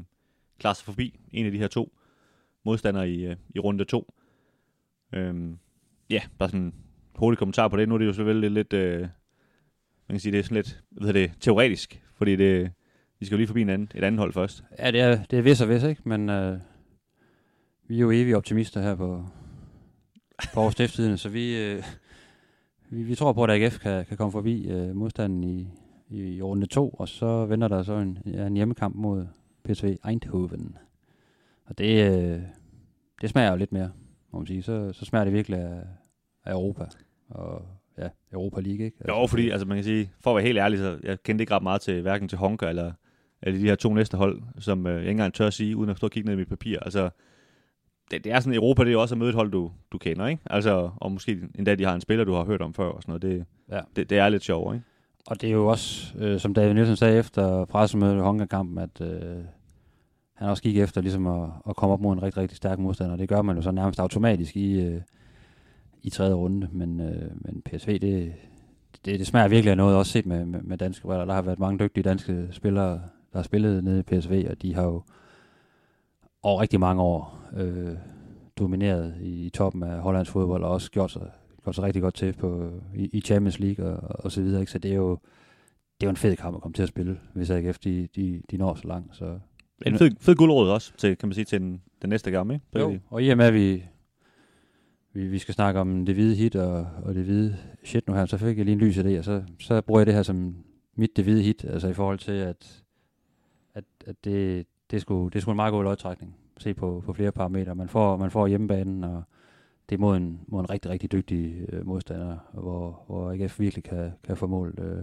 klarer sig forbi en af de her to modstandere i, øh, i runde to. Øhm, ja, bare sådan hurtig kommentar på det. Nu er det jo selvfølgelig lidt, lidt øh, man kan sige, det er sådan lidt, hvad hedder det, teoretisk, fordi det, vi skal jo lige forbi en anden, et andet hold først. Ja, det er, det er vis og vis, ikke? Men øh, vi er jo evige optimister her på, på Aarhus Stifttiden, så vi, øh, vi, vi tror på, at AGF kan, kan komme forbi øh, modstanden i, i, i runde to, og så venter der så en, ja, en hjemmekamp mod PSV Eindhoven. Og det, øh, det smager jo lidt mere, må man sige. Så, så smager det virkelig af, af Europa. Og ja, Europa League, ikke? Altså, jo, fordi altså, man kan sige, for at være helt ærlig, så jeg kendte ikke ret meget til hverken til Honka eller, eller de her to næste hold, som øh, jeg ikke engang tør at sige, uden at stå og kigge ned i mit papir. Altså, det, det er sådan, Europa, det er også at møde et hold, du, du kender, ikke? Altså, og måske endda de har en spiller, du har hørt om før og sådan noget. Det, ja. det, det er lidt sjovt, ikke? Og det er jo også, øh, som David Nielsen sagde efter pressemødet i Honka-kampen, at øh, han også gik efter ligesom at, at komme op mod en rigtig, rigtig stærk modstander. Det gør man jo så nærmest automatisk i, øh, i tredje runde, men, øh, men PSV, det, det, det smager virkelig af noget, også set med, med, med danske briller. Der har været mange dygtige danske spillere, der har spillet nede i PSV, og de har jo over rigtig mange år øh, domineret i, i toppen af Hollands fodbold, og også gjort sig, gjort sig rigtig godt til på, i, i Champions League og, og så videre. Ikke? Så det er jo det er jo en fed kamp at komme til at spille, hvis AGF de, de, de når så langt. Så en fed, fed guldråd også, til, kan man sige, til den, den næste gang, ikke? Jo, og i og med, at vi, vi, vi skal snakke om det hvide hit og, og det hvide shit nu her, så fik jeg lige en lys af det, og så, så bruger jeg det her som mit det hvide hit, altså i forhold til, at, at, at det, det, er sgu, det er sgu en meget god lodtrækning. Se på, på flere parametre. Man får, man får hjemmebanen, og det er mod en, mod en rigtig, rigtig dygtig øh, modstander, hvor, hvor AGF virkelig kan, kan få målt øh,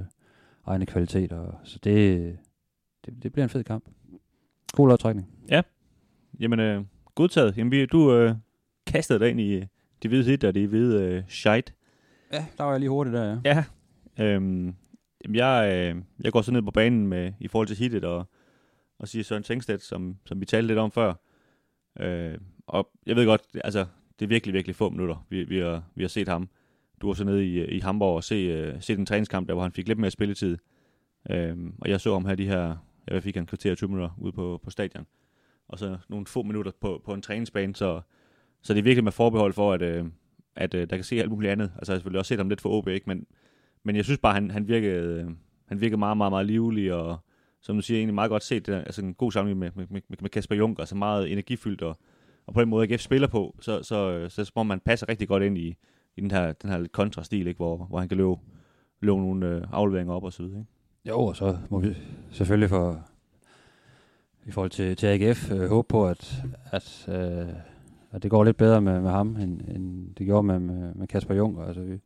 egne kvaliteter. Så det, det, det bliver en fed kamp. God lodtrækning. Ja. Jamen, øh, godtaget. Jamen, vi, du øh, kastede dig ind i de hvide hit og de hvide øh, shite. Ja, der var jeg lige hurtigt der, ja. Ja. Øhm, jeg, øh, jeg går så ned på banen med i forhold til hittet og, og siger Søren Tengstedt, som, som vi talte lidt om før. Øh, og jeg ved godt, altså, det er virkelig, virkelig få minutter, vi, vi, har, vi har set ham. Du var så nede i, i Hamburg og se, uh, set en træningskamp, der hvor han fik lidt mere spilletid. Øh, og jeg så ham her de her, jeg fik en kvarter 20 minutter ude på, på stadion. Og så nogle få minutter på, på en træningsbane, så så det er virkelig med forbehold for, at, øh, at øh, der kan se alt muligt andet. Altså jeg har selvfølgelig også set ham lidt for OB, ikke? Men, men jeg synes bare, han, han, virkede, øh, han virkede meget, meget, meget livlig, og som du siger, egentlig meget godt set, det der, altså en god samling med, med, med, med Kasper Juncker, altså meget energifyldt, og, og på den måde AGF spiller på, så, så, øh, så, så må man passer rigtig godt ind i, i den her, den her kontrastil, ikke? Hvor, hvor han kan løbe, løbe nogle øh, afleveringer op og så videre. Ikke? Jo, og så må vi selvfølgelig for, i forhold til, til AGF øh, håbe på, at, at øh, at det går lidt bedre med, med ham, end, end det gjorde med, med, med Kasper Jung. Altså, vi,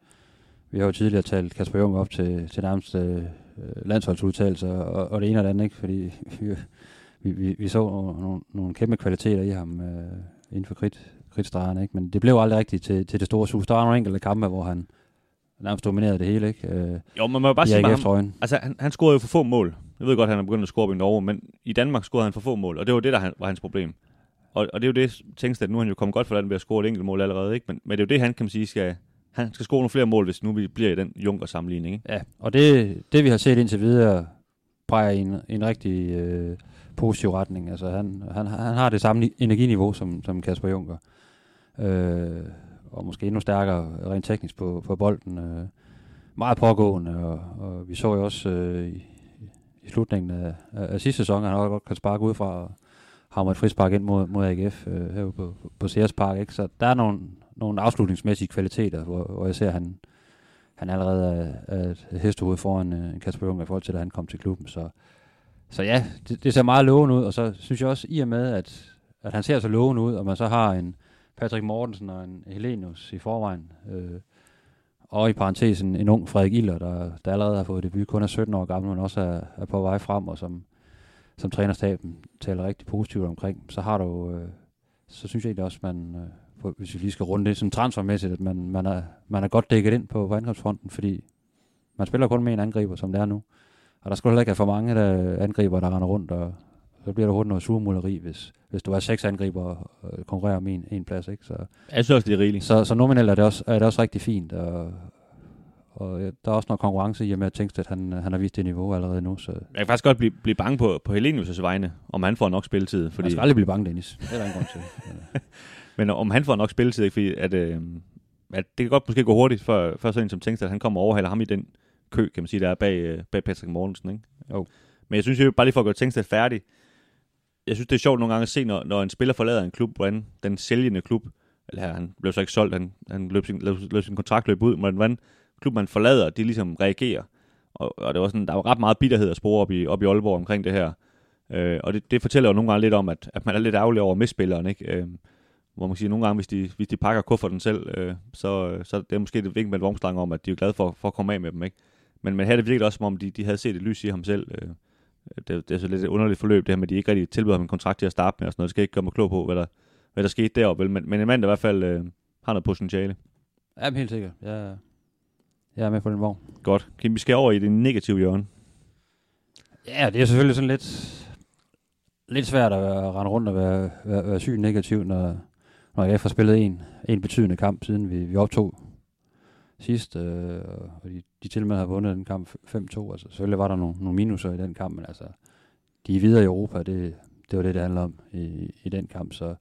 vi har jo tidligere talt Kasper Jung op til, til nærmest øh, landsholdsudtalelser, og, og det ene og det andet, ikke? fordi (laughs) vi, vi, vi, vi så nogle, nogle kæmpe kvaliteter i ham øh, inden for krit, kritstregerne, ikke? men det blev aldrig rigtigt til, til det store sus. Der var nogle enkelte kampe, hvor han nærmest dominerede det hele, ikke? Øh, jo, man må jo bare sige ham, altså han, han scorede jo for få mål. Jeg ved godt, at han er begyndt at score i Norge, men i Danmark scorede han for få mål, og det var det, der var hans problem. Og, og det er jo det, Tengstedt, nu er han jo kommet godt for den ved at score et enkelt mål allerede, ikke? Men, men det er jo det, han kan man sige, skal, han skal score nogle flere mål, hvis nu vi bliver i den Junker sammenligning. Ikke? Ja, og det, det vi har set indtil videre, peger i en, en rigtig øh, positiv retning. Altså, han, han, han har det samme energiniveau som, som Kasper Junker. Øh, og måske endnu stærkere rent teknisk på, på bolden. Øh, meget pågående, og, og vi så jo også øh, i, i slutningen af, af, af sidste sæson, at han også godt kan sparke ud fra og et frispark ind mod, mod AGF øh, herude på, på Sears Park. Ikke? Så der er nogle, nogle afslutningsmæssige kvaliteter, hvor, hvor jeg ser, at han, han allerede er, er et hestehoved foran øh, Kasper Juncker i forhold til, da han kom til klubben. Så, så ja, det, det ser meget lovende ud, og så synes jeg også, i og med, at, at han ser så lovende ud, og man så har en Patrick Mortensen og en Helenius i forvejen, øh, og i parentesen en ung Frederik Iller, der, der allerede har fået debut, kun er 17 år gammel, men også er, er på vej frem, og som, som trænerstaben taler rigtig positivt omkring, så har du, øh, så synes jeg egentlig også, man, øh, hvis vi lige skal runde det sådan transfermæssigt, at man, man, er, man er godt dækket ind på, på angrebsfronten, fordi man spiller kun med en angriber, som det er nu. Og der skal heller ikke have for mange der angriber, der render rundt, og så bliver der hurtigt noget surmuleri, hvis, hvis du er seks angriber og konkurrerer om en, en plads. Ikke? Så, jeg synes også, det er rigeligt. Så, så nominelt er det, også, er det også rigtig fint, og, og der er også noget konkurrence i og med, at Tengsted, han, han har vist det niveau allerede nu. Så. Jeg kan faktisk godt blive, blive bange på, på Helenius' vegne, om han får nok spilletid. Fordi... Jeg skal aldrig blive bange, Dennis. Det er der ingen grund til. (laughs) Men om han får nok spilletid, ikke? fordi at, øh, at det kan godt måske gå hurtigt, for, for sådan en som Tengsted, at han kommer og overhaler ham i den kø, kan man sige, der er bag, øh, bag Patrick Mortensen. Ikke? Jo. Men jeg synes jo, bare lige for at gøre Tengsted færdig, jeg synes, det er sjovt nogle gange at se, når, når en spiller forlader en klub, hvordan den sælgende klub, eller her, han blev så ikke solgt, han, han løb, sin, løb, løb sin kontrakt løb ud, men hvordan klub man forlader, de ligesom reagerer. Og, og det var sådan, der var ret meget bitterhed at spore op i, op i Aalborg omkring det her. Øh, og det, det fortæller jo nogle gange lidt om, at, at man er lidt ærgerlig over medspilleren, ikke? Øh, hvor man kan sige, nogle gange, hvis de, hvis de pakker kufferten selv, øh, så, så det er måske det vigtigt med et vognstang om, at de er glade for, for at komme af med dem, ikke? Men, men her er det virkelig også, som om de, de havde set et lys i ham selv. Øh, det, det er så lidt et underligt forløb, det her med, at de ikke rigtig tilbyder ham en kontrakt til at starte med, og sådan noget. Det skal ikke gøre mig klog på, hvad der, hvad der skete deroppe, men, men en mand, der i hvert fald øh, har noget potentiale. Ja, helt sikkert. Jeg, jeg er med på den vogn. Godt. Kim, vi skal over i det negative hjørne. Ja, det er selvfølgelig sådan lidt, lidt svært at rende rundt og være, være, være syg negativ, når, når jeg har spillet en, en betydende kamp, siden vi, vi optog sidst, øh, og de, de til og med har vundet den kamp 5-2. Altså, selvfølgelig var der nogle, nogle minuser i den kamp, men altså, de er videre i Europa, det, det var det, det handler om i, i den kamp. Så,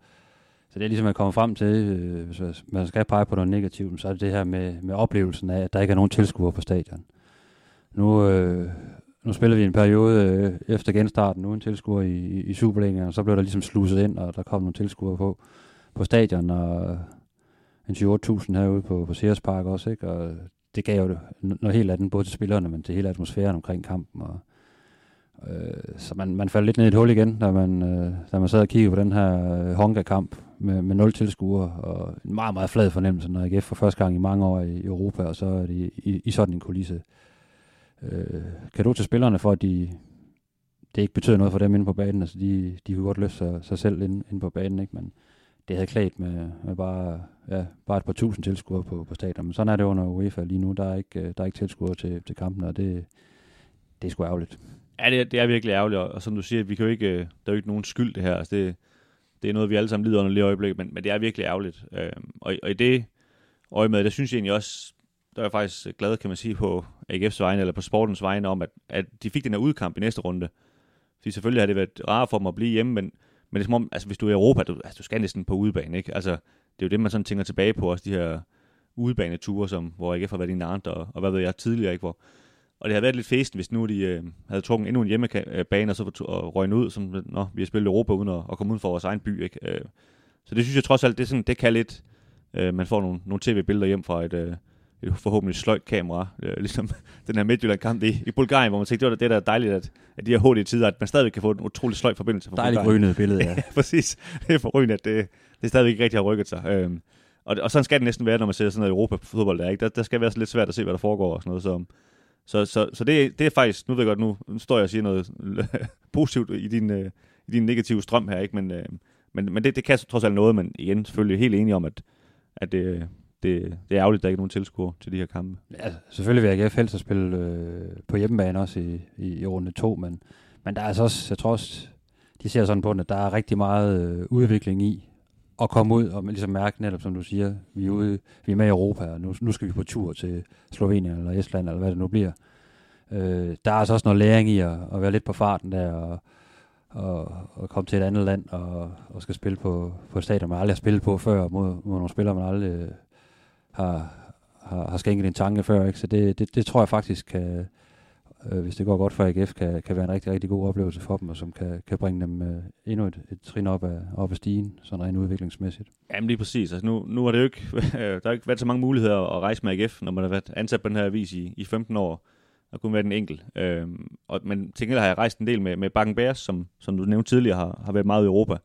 så det er ligesom at komme frem til, øh, hvis man skal pege på noget negativt, så er det det her med, med oplevelsen af, at der ikke er nogen tilskuere på stadion. Nu, øh, nu spiller vi en periode øh, efter genstarten uden tilskuere i, i, i Superligaen, og så blev der ligesom sluset ind, og der kom nogle tilskuere på, på stadion, og øh, en 28.000 herude på, på Sears Park også, ikke? og øh, det gav jo noget helt andet, både til spillerne, men til hele atmosfæren omkring kampen. Og, øh, så man, man faldt lidt ned i et hul igen, da man, øh, da man sad og kiggede på den her øh, Honka-kamp med, med nul tilskuere, og en meget, meget flad fornemmelse, når AGF for første gang i mange år i Europa, og så er det i, i, i sådan en kulisse. Øh, kan du til spillerne for, at de, det ikke betyder noget for dem inde på banen, altså de, de kunne godt løfte sig, sig selv inde, inde på banen, ikke? men det havde klædt med, med bare, ja, bare et par tusind tilskuere på, på stadion. Men sådan er det under UEFA lige nu. Der er ikke, øh, der er ikke tilskuere til, til kampen, og det, det er sgu ærgerligt. Ja, det er, det er virkelig ærgerligt, og, og som du siger, vi kan jo ikke, øh, der er jo ikke nogen skyld det her. Altså det, det er noget, vi alle sammen lider under lige i øjeblikket, men, men det er virkelig ærgerligt. Øh, og, og i det øje med, der synes jeg egentlig også, der er jeg faktisk glad, kan man sige, på AGF's vegne, eller på sportens vegne, om, at, at de fik den her udkamp i næste runde. Fordi selvfølgelig har det været rart for dem at blive hjemme, men, men det er som om, altså hvis du er i Europa, du, altså, du skal næsten på udebane, ikke? Altså, det er jo det, man sådan tænker tilbage på, også de her udebaneture, som, hvor AGF har været i Nantes, og, og hvad ved jeg, tidligere, ikke? Hvor, og det havde været lidt festen, hvis nu de øh, havde trukket endnu en hjemmebane, og så og røgnet ud, som når vi har spillet Europa uden at, at komme ud for vores egen by. Ikke? Øh, så det synes jeg trods alt, det, sådan, det kan lidt, øh, man får nogle, nogle tv-billeder hjem fra et, øh, et forhåbentlig sløjt kamera, øh, ligesom (laughs) den her Midtjylland-kamp i, i Bulgarien, hvor man tænkte, det var det der er dejligt, at, at de her hurtige tider, at man stadig kan få en utrolig sløjt forbindelse fra Dejligt grynet billede, (laughs) ja. Præcis. Det er forrygende, at det, det stadigvæk ikke rigtig har rykket sig. Øh, og, og sådan skal det næsten være, når man ser sådan noget Europa-fodbold der, ikke? Der, der skal være så lidt svært at se, hvad der foregår og sådan noget, så så, så, så det, det er faktisk, nu ved jeg godt, nu, nu står jeg og siger noget (laughs) positivt i din, øh, i din negative strøm her, ikke? men, øh, men, men det, det kan trods alt noget, men igen selvfølgelig helt enig om, at, at det, det, det er ærgerligt, at der ikke er nogen tilskuer til de her kampe. Ja, selvfølgelig vil AGF helst at spille øh, på hjemmebane også i, i, i runde to, men, men der er altså også, jeg tror også, de ser sådan på den, at der er rigtig meget øh, udvikling i, at komme ud og ligesom mærke netop, som du siger, vi er, ude, vi er med i Europa, og nu, nu skal vi på tur til Slovenien eller Estland, eller hvad det nu bliver. Øh, der er altså også noget læring i at, at være lidt på farten der, og, og, og komme til et andet land og, og skal spille på, på et stadion, man aldrig har spillet på før, mod, mod nogle spillere, man aldrig øh, har, har, har skænket en tanke før. Ikke? Så det, det, det tror jeg faktisk kan, øh, hvis det går godt for AGF, kan, kan være en rigtig, rigtig god oplevelse for dem, og som kan, kan bringe dem øh, endnu et, et trin op af, op af stigen, sådan rent udviklingsmæssigt. Jamen lige præcis. Altså nu, nu har det jo ikke, (laughs) øh, der har ikke været så mange muligheder at rejse med AGF, når man har været ansat på den her avis i, i 15 år, og kun været en enkelt. Øh, og, men til gengæld har jeg rejst en del med, med Bakken Bears, som, som du nævnte tidligere, har, har været meget i Europa.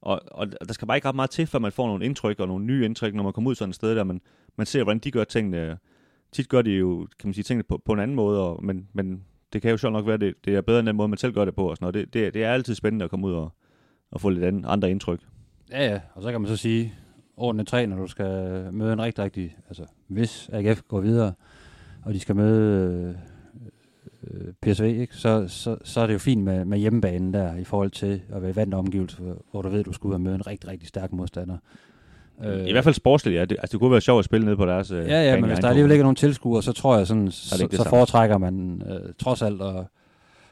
Og, og der skal bare ikke ret meget til, før man får nogle indtryk og nogle nye indtryk, når man kommer ud sådan et sted, der man, man ser, hvordan de gør tingene. Tit gør de jo, kan man sige, tingene på, på en anden måde, og, men, men det kan jo sjovt nok være, det, det er bedre end den måde, man selv gør det på. Og sådan noget. Det, det, det er altid spændende at komme ud og, og få lidt anden, andre indtryk. Ja, ja, og så kan man så sige, ordene tre, når du skal møde en rigtig, rigtig, altså hvis AGF går videre, og de skal møde øh, PSV, ikke? Så, så, så er det jo fint med, med hjemmebanen der, i forhold til at være i vand omgivelser, hvor du ved, du skal ud og møde en rigtig, rigtig stærk modstander. Øh, I hvert fald sportsligt, ja. Det, altså, det kunne være sjovt at spille ned på deres øh, Ja, ja, men hvis der alligevel ikke er nogen tilskuere, så tror jeg sådan, så, så, så foretrækker man øh, trods alt at,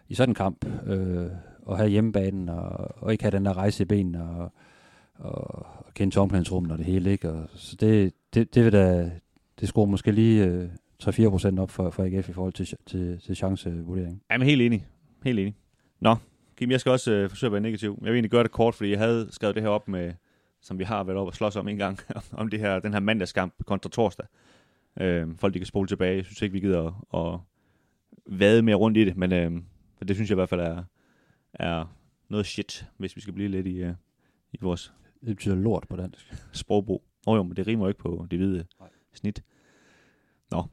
i sådan en kamp øh, at have hjemmebanen og, og ikke have den der rejse i benene og, og, og kende tomklædningsrummet og det hele, ikke? Og, så det, det, det vil da, det skruer måske lige øh, 3-4 procent op for, for AGF i forhold til, til, til chancevurdering. Jamen helt enig. Helt enig. Nå, Kim, jeg skal også øh, forsøge at være negativ. Jeg vil egentlig gøre det kort, fordi jeg havde skrevet det her op med, som vi har været op og slås om en gang, (laughs) om det her, den her mandagskamp kontra torsdag. Øh, folk de kan spole tilbage. Jeg synes ikke, vi gider at, at vade mere rundt i det, men øh, det synes jeg i hvert fald er, er noget shit, hvis vi skal blive lidt i, uh, i vores... Det betyder lort på dansk. Sprogbrug. Åh oh, jo, men det rimer jo ikke på det hvide Nej. snit. Nå.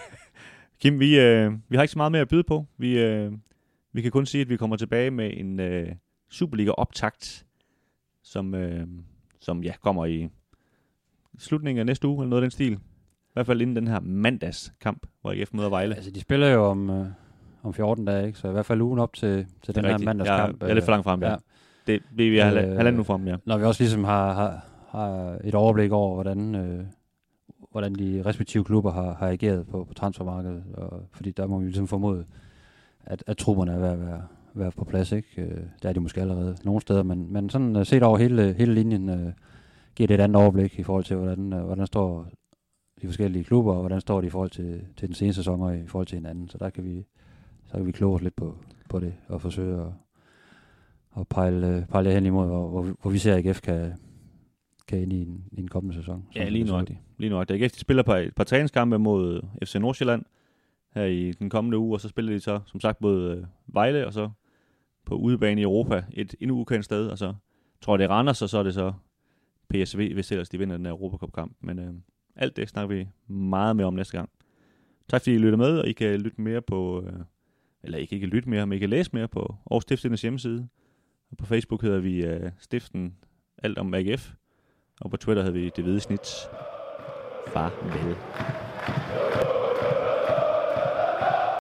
(laughs) Kim, vi, øh, vi har ikke så meget mere at byde på. Vi, øh, vi kan kun sige, at vi kommer tilbage med en øh, Superliga-optakt, som, øh, som ja, kommer i slutningen af næste uge, eller noget af den stil. I hvert fald inden den her mandagskamp, hvor IF møder Vejle. Altså, de spiller jo om, øh, om 14 dage, ikke? så i hvert fald ugen op til, til den rigtigt. her mandagskamp. Jeg, jeg er lidt for langt frem, ja. ja. Det vi er øh, halvanden nu frem, ja. Når vi også ligesom har, har, har et overblik over, hvordan, øh, hvordan de respektive klubber har, har ageret på, på transfermarkedet, og, fordi der må vi ligesom formode, at, at trupperne er ved at være, være på plads. Ikke? Øh, der er de måske allerede nogle steder, men, men sådan uh, set over hele, hele linjen uh, giver det et andet overblik i forhold til, hvordan, uh, hvordan står de forskellige klubber, og hvordan står de i forhold til, til den seneste sæson og i forhold til hinanden. Så der kan vi, så kan vi kloge os lidt på, på det og forsøge at, at pejle, pejle hen imod, hvor, hvor, hvor vi ser, at AGF kan, kan ind i en, i en kommende sæson. Ja, lige nu. Lige nu. AGF de spiller på et par træningskampe mod FC Nordsjælland her i den kommende uge, og så spiller de så, som sagt, mod øh, Vejle, og så på udebane i Europa, et endnu ukendt sted, og så tror jeg, det er Randers, og så er det så PSV, hvis ellers de vinder den her Europacup-kamp. Men øh, alt det snakker vi meget mere om næste gang. Tak fordi I lytter med, og I kan lytte mere på, øh, eller I kan ikke lytte mere, men I kan læse mere på Aarhus Stiftendes hjemmeside. Og på Facebook hedder vi øh, Stiften Alt om AGF. Og på Twitter hedder vi Det Hvide Snit. Farvel.